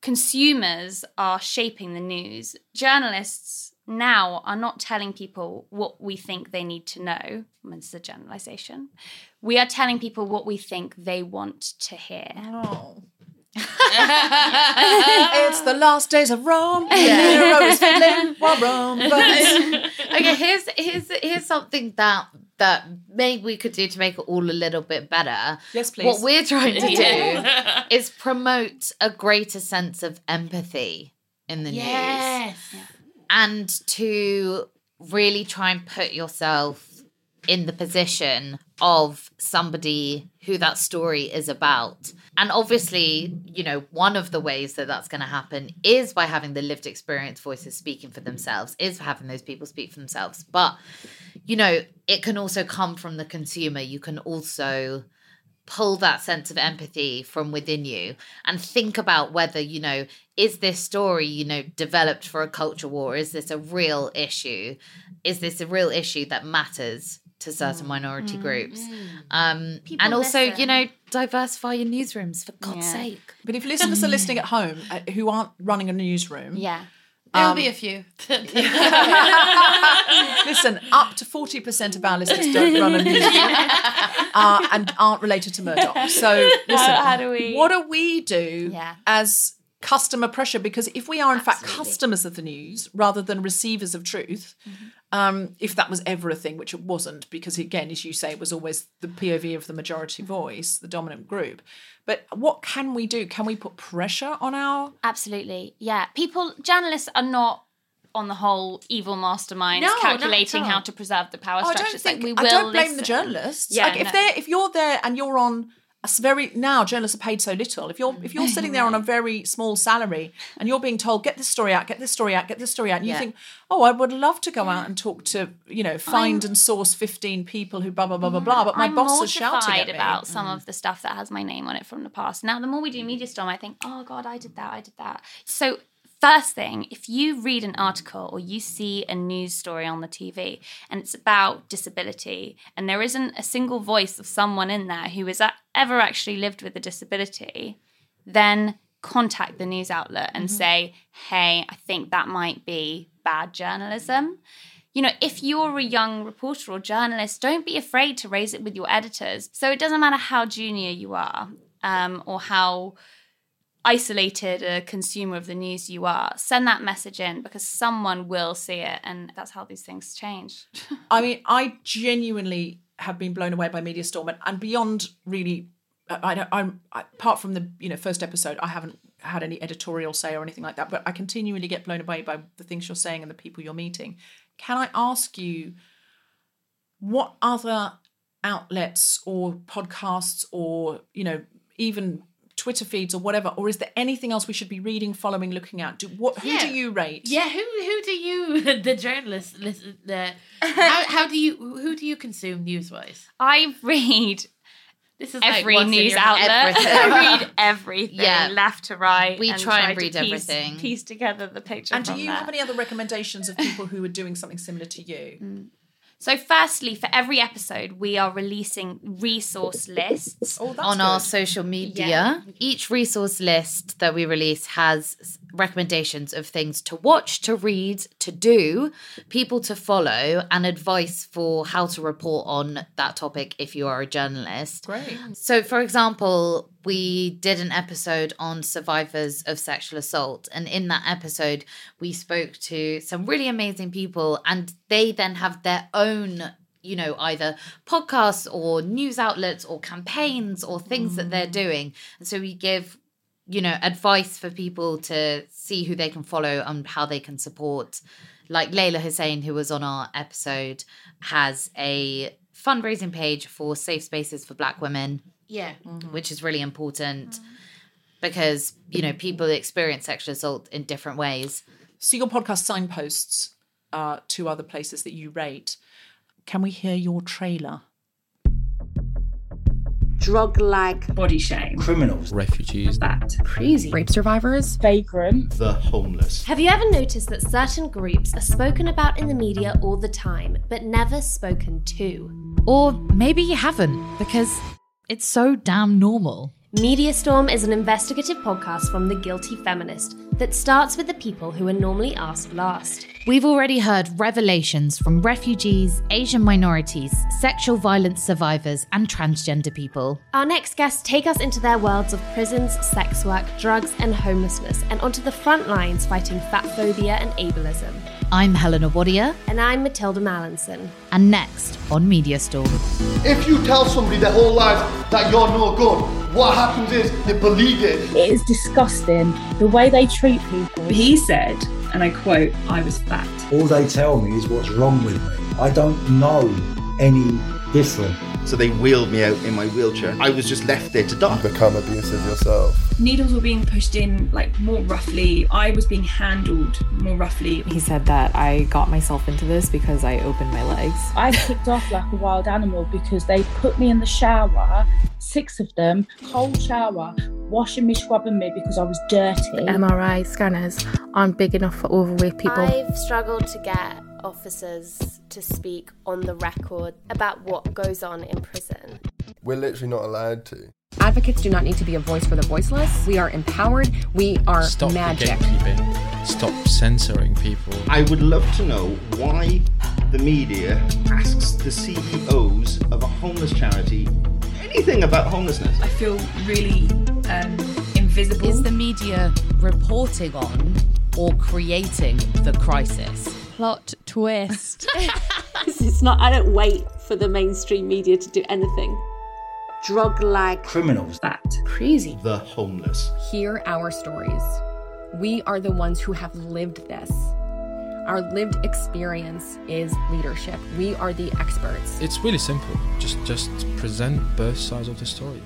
consumers are shaping the news. Journalists now are not telling people what we think they need to know. I mean, It's a generalization. We are telling people what we think they want to hear. Oh. it's the last days of Rome. Nero is fiddling while Rome okay, here's here's here's something that that maybe we could do to make it all a little bit better. Yes, please. What we're trying to do is promote a greater sense of empathy in the Yes. news and to really try and put yourself in the position of somebody who that story is about. And obviously, you know, one of the ways that that's going to happen is by having the lived experience voices speaking for themselves, is having those people speak for themselves. But, you know, it can also come from the consumer. You can also pull that sense of empathy from within you and think about whether you know is this story you know developed for a culture war? Is this a real issue? Is this a real issue that matters to certain minority groups? um People and also you know diversify your newsrooms for god's Yeah. sake. But if listeners are listening at home uh, who aren't running a newsroom, Yeah. There'll Um, be a few. listen, up to 40% of our listeners don't run a newsroom uh, and aren't related to Murdoch. So, listen, how do we- what do we do Yeah. as customer pressure? Because if we are, in fact, customers of the news rather than receivers of truth, Mm-hmm. Um, if that was ever a thing, which it wasn't, because again, as you say, it was always the POV of the majority voice, the dominant group. But what can we do? Can we put pressure on our Absolutely. Yeah. People, journalists are not on the whole evil masterminds No, calculating how to preserve the power Oh, I don't It's like think we I will don't blame the journalists. Yeah, like if they're if you're there and you're on a s- very now journalists are paid so little. If you're if you're sitting there on a very small salary and you're being told get this story out, get this story out, get this story out, and you Yeah. think, oh, I would love to go out and talk to you know find and source fifteen people who blah blah blah blah mm-hmm. blah, but my I'm boss is shouting at me. about some mm. of the stuff that has my name on it from the past. Now, the more we do mm. Media Storm, I think, oh God, I did that, I did that. So, first thing, if you read an article or you see a news story on the TV and it's about disability, and there isn't a single voice of someone in there who has ever actually lived with a disability, then contact the news outlet and say, hey, I think that might be bad journalism you know, if you're a young reporter or journalist, don't be afraid to raise it with your editors. So it doesn't matter how junior you are um, or how isolated a consumer of the news you are, send that message in because someone will see it. And that's how these things change. I mean, I genuinely have been blown away by Media Storm and, and beyond really. Uh, I don't. I'm apart from the you know first episode, I haven't had any editorial say or anything like that. But I continually get blown away by the things you're saying and the people you're meeting. Can I ask you, what other outlets or podcasts or you know even Twitter feeds or whatever, or is there anything else we should be reading, following, looking at? Do what? Who Yeah. do you rate? Yeah, who who do you the journalists listen the how, how do you who do you consume news wise? I read This is every what's in news outlet. I read everything, Yeah. left to right. We and try and to read piece, everything. Piece together the picture. And do you that. have any other recommendations of people who are doing something similar to you? Mm. So, firstly, for every episode, we are releasing resource lists. Oh, that's on our social media. Yeah. Each resource list that we release has recommendations of things to watch, to read, to do, people to follow, and advice for how to report on that topic if you are a journalist. Great. So, for example, we did an episode on survivors of sexual assault. And in that episode, we spoke to some really amazing people, and they then have their own. You know, either podcasts or news outlets or campaigns or things that they're mm. doing. And so we give, you know, advice for people to see who they can follow and how they can support. Like Leyla Hussein, who was on our episode, has a fundraising page for safe spaces for Black women Yeah. which is really important because you know people experience sexual assault in different ways. So your podcast signposts uh, to other places that you rate. Can we hear your trailer? Drug like body shame, criminals, refugees, that Crazy. rape survivors, vagrant, The homeless. Have you ever noticed that certain groups are spoken about in the media all the time, but never spoken to? Or maybe you haven't because it's so damn normal. Media Storm is an investigative podcast from The Guilty Feminist that starts with the people who are normally asked last. We've already heard revelations from refugees, Asian minorities, sexual violence survivors, and transgender people. Our next guests take us into their worlds of prisons, sex work, drugs, and homelessness, and onto the front lines fighting fat phobia and ableism. I'm Helena Wadia, And I'm Mathilda Mallinson. and next on Media Storm. If you tell somebody their whole life that you're no good, what happens is they believe it. It is disgusting the way they treat people. He said, and I quote, I was fat. All they tell me is what's wrong with me. I don't know any different. So they wheeled me out in my wheelchair. I was just left there to die. Become abusive yourself. Needles were being pushed in like more roughly. I was being handled more roughly. He said that I got myself into this because I opened my legs. I kicked off like a wild animal because they put me in the shower, six of them, cold shower, washing me, scrubbing me because I was dirty. MRI scanners aren't big enough for overweight people. I've struggled to get officers to speak on the record about what goes on in prison. We're literally not allowed to. Advocates do not need to be a voice for the voiceless. We are empowered. We are Stop magic. gatekeeping. Stop censoring people. I would love to know why the media asks the CEOs of a homeless charity anything about homelessness. I feel really um, invisible. Is the media reporting on or creating the crisis? Plot twist. it's not, I don't wait for the mainstream media to do anything. Drug like Criminals. That. Crazy. The homeless. Hear our stories. We are the ones who have lived this. Our lived experience is leadership. We are the experts. It's really simple. Just just present both sides of the story.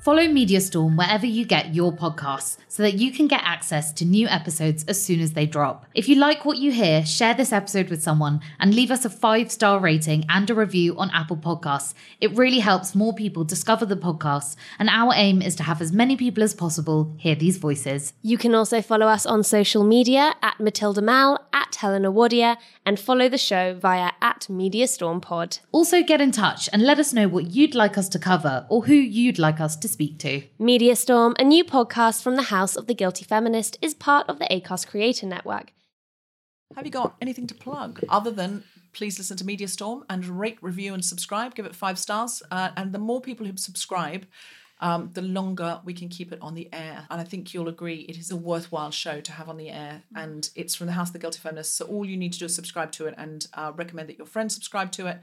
Follow Media Storm wherever you get your podcasts so that you can get access to new episodes as soon as they drop. If you like what you hear, share this episode with someone and leave us a five star rating and a review on Apple Podcasts. It really helps more people discover the podcast, and our aim is to have as many people as possible hear these voices. You can also follow us on social media at Mathilda Mall, at Helena Wadia, and follow the show via at Media Storm Pod. Also, get in touch and let us know what you'd like us to cover or who you'd like us to speak to. Media Storm, a new podcast from the House of the Guilty Feminist, is part of the Acast Creator Network. Have you got anything to plug other than please listen to Media Storm and rate, review, and subscribe? Give it five stars. Uh, and the more people who subscribe, um, the longer we can keep it on the air. And I think you'll agree it is a worthwhile show to have on the air. And it's from the House of the Guilty Feminist. So all you need to do is subscribe to it and uh, recommend that your friends subscribe to it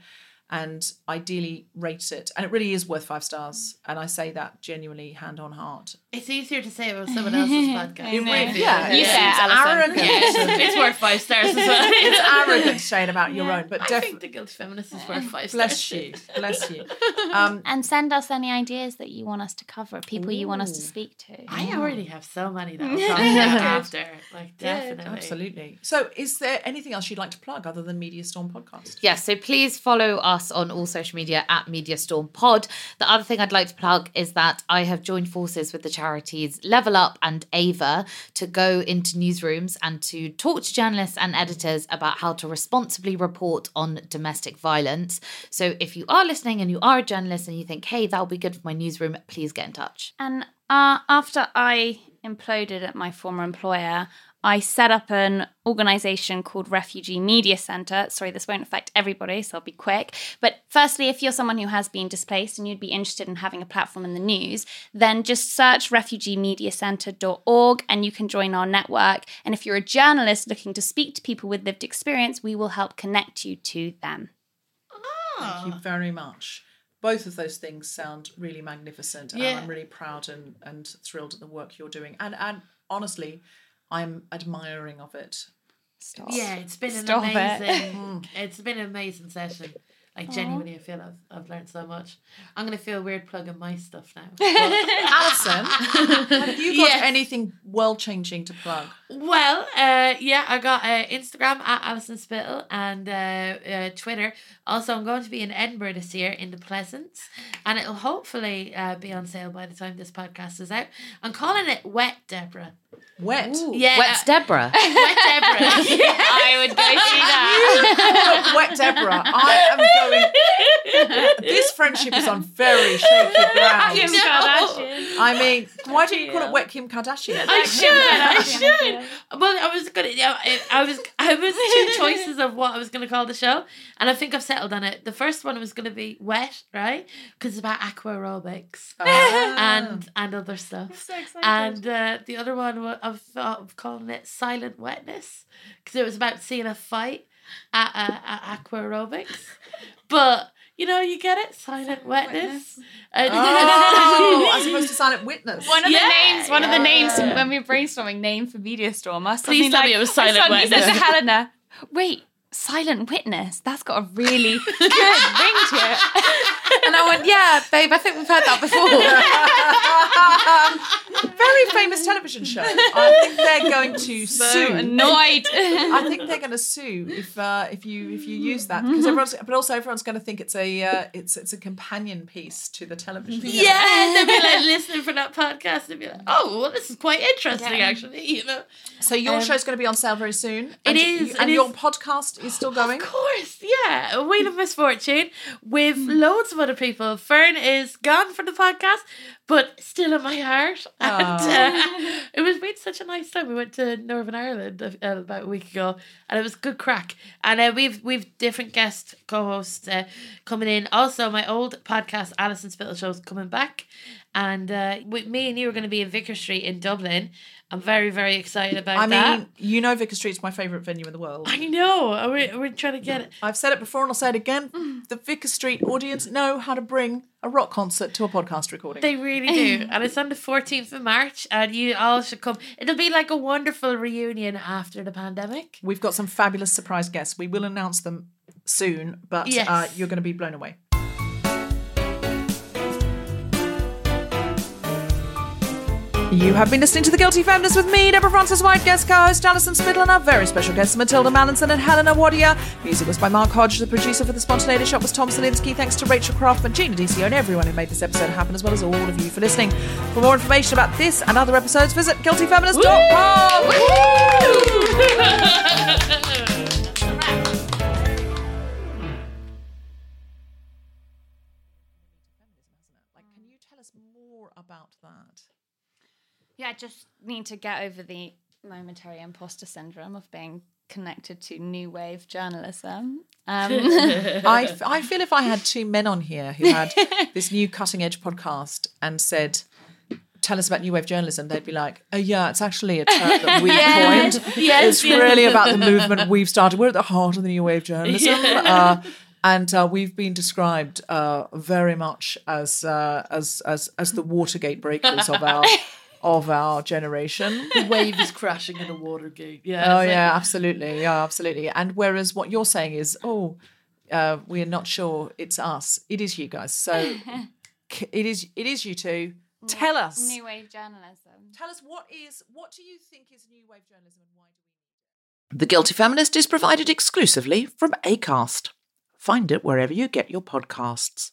and ideally rate it. And it really is worth five stars. And I say that genuinely, hand on heart. It's easier to say about someone else's podcast. I know. It Yeah, is. you say it's arrogant. Yeah. it's worth five stars as well. it's arrogant to say it about your own, but I definitely. think the guilty feminist is worth five Bless stars. you. Bless you. Um, and send us any ideas that you want us to cover, people you want us to speak to. I already have so many that I'll talk about after. Like definitely. Absolutely. So, is there anything else you'd like to plug other than Media Storm podcast? Yeah, so please follow us on all social media at Media Storm Pod. The other thing I'd like to plug is that I have joined forces with the charities Level Up and Ava to go into newsrooms and to talk to journalists and editors about how to responsibly report on domestic violence. So if you are listening and you are a journalist and you think, hey, that'll be good for my newsroom, please get in touch. And uh, after I imploded at my former employer, I set up an organization called Refugee Media Center. Sorry, this won't affect everybody, so I'll be quick. But firstly, if you're someone who has been displaced and you'd be interested in having a platform in the news, then just search refugeemediacenter.org and you can join our network. And if you're a journalist looking to speak to people with lived experience, we will help connect you to them. Ah. Thank you very much. Both of those things sound really magnificent, and Yeah. I'm really proud and, and thrilled at the work you're doing. And and honestly, I'm admiring of it. Stop. Yeah, it's been an Stop it. amazing. it's been an amazing session. Like genuinely, I feel I've, I've learned so much. I'm gonna feel weird plugging my stuff now. Alison, have you got Yes. anything world changing to plug? Well, uh, yeah, I got uh, Instagram at Alison Spittle and uh, uh, Twitter. Also, I'm going to be in Edinburgh this year in the Pleasance, and it'll hopefully uh, be on sale by the time this podcast is out. I'm calling it Wet Deborah. Wet, yeah, Wet's Deborah. Wet Deborah. I would go see that. Wet Deborah, I am going. This friendship is on very shaky ground. Kim Kardashian. I mean, why don't you call it Wet Kim Kardashian? I should. I should. Well, I was gonna. yeah, I, I was. I was two choices of what I was gonna call the show, and I think I've settled on it. The first one was gonna be wet, right? Because it's about aqua aerobics and and other stuff. I'm so excited. And uh, the other one, wa- I thought of calling it silent wetness because it was about seeing a fight at, uh, at aqua aerobics, but. You know, you get it, silent wetness. And- Oh, as opposed to silent witness. One of Yeah, the names, one of the names yeah. when we were brainstorming name for Media Storm, I was Please tell like, me it was Silent suddenly said Witness. to Helena, wait, silent witness? That's got a really good ring to it. And I went, yeah, babe, I think we've heard that before. Very famous television show. I think they're going to So sue. annoyed. I think they're going to sue if uh, if you if you use that because everyone's but also everyone's going to think it's a uh, it's it's a companion piece to the television. show. Yeah, they'll be like listening for that podcast and be like, oh, well, this is quite interesting, Yeah. actually. You know, So your Um, show's going to be on sale very soon. It and is, you- it and is. your podcast is still going. of course, yeah, a Wheel of Misfortune with loads of other people. Fern is gone from the podcast, but still in my heart. And uh, it was been such a nice time. We went to Northern Ireland uh, about a week ago, and it was good crack. And uh, we've we've different guest co-hosts uh, coming in. Also, my old podcast, Alison Spittle is coming back, and uh, with me and you are going to be in Vicar Street in Dublin. I'm very very excited about it. I that. mean, you know, Vicar Street's my favourite venue in the world. I know. We're, we're trying to get it. I've said it before and I'll say it again. The Vicar Street audience know how to bring a rock concert to a podcast recording. They really do. and it's on the 14th of March, and you all should come. It'll be like a wonderful reunion after the pandemic. We've got some fabulous surprise guests. We will announce them soon, but Yes. uh, you're going to be blown away. You have been listening to The Guilty Feminist with me, Deborah Frances White, guest co-host Alison Spittle, and our very special guests Mathilda Mallinson and Helena Wadia. Music was by Mark Hodge. The producer for The Spontaneity Shop was Tom Salinsky. Thanks to Rachel Croft and Gina DCO and everyone who made this episode happen, as well as all of you for listening. For more information about this and other episodes, visit guiltyfeminist.com. Like, can you tell us more about that? Yeah, I just need to get over the momentary imposter syndrome of being connected to new wave journalism. Um, I, f- I feel if I had two men on here who had this new cutting edge podcast and said, Tell us about new wave journalism, they'd be like, Oh, yeah, it's actually a term that we Yeah. coined. Yes, it's yes. really about the movement we've started. We're at the heart of the new wave journalism. Uh, and uh, we've been described uh, very much as, uh, as as as the Watergate breakers of our of our generation. The wave is crashing in a Watergate. Yeah. Oh it's like- yeah, absolutely. Yeah, absolutely. And whereas what you're saying is, oh, uh, we're not sure it's us. It is you guys. So it is. It is you two. Tell us. new wave journalism. Tell us what is. What do you think is new wave journalism, and why do we? The Guilty Feminist is provided exclusively from Acast. Find it wherever you get your podcasts.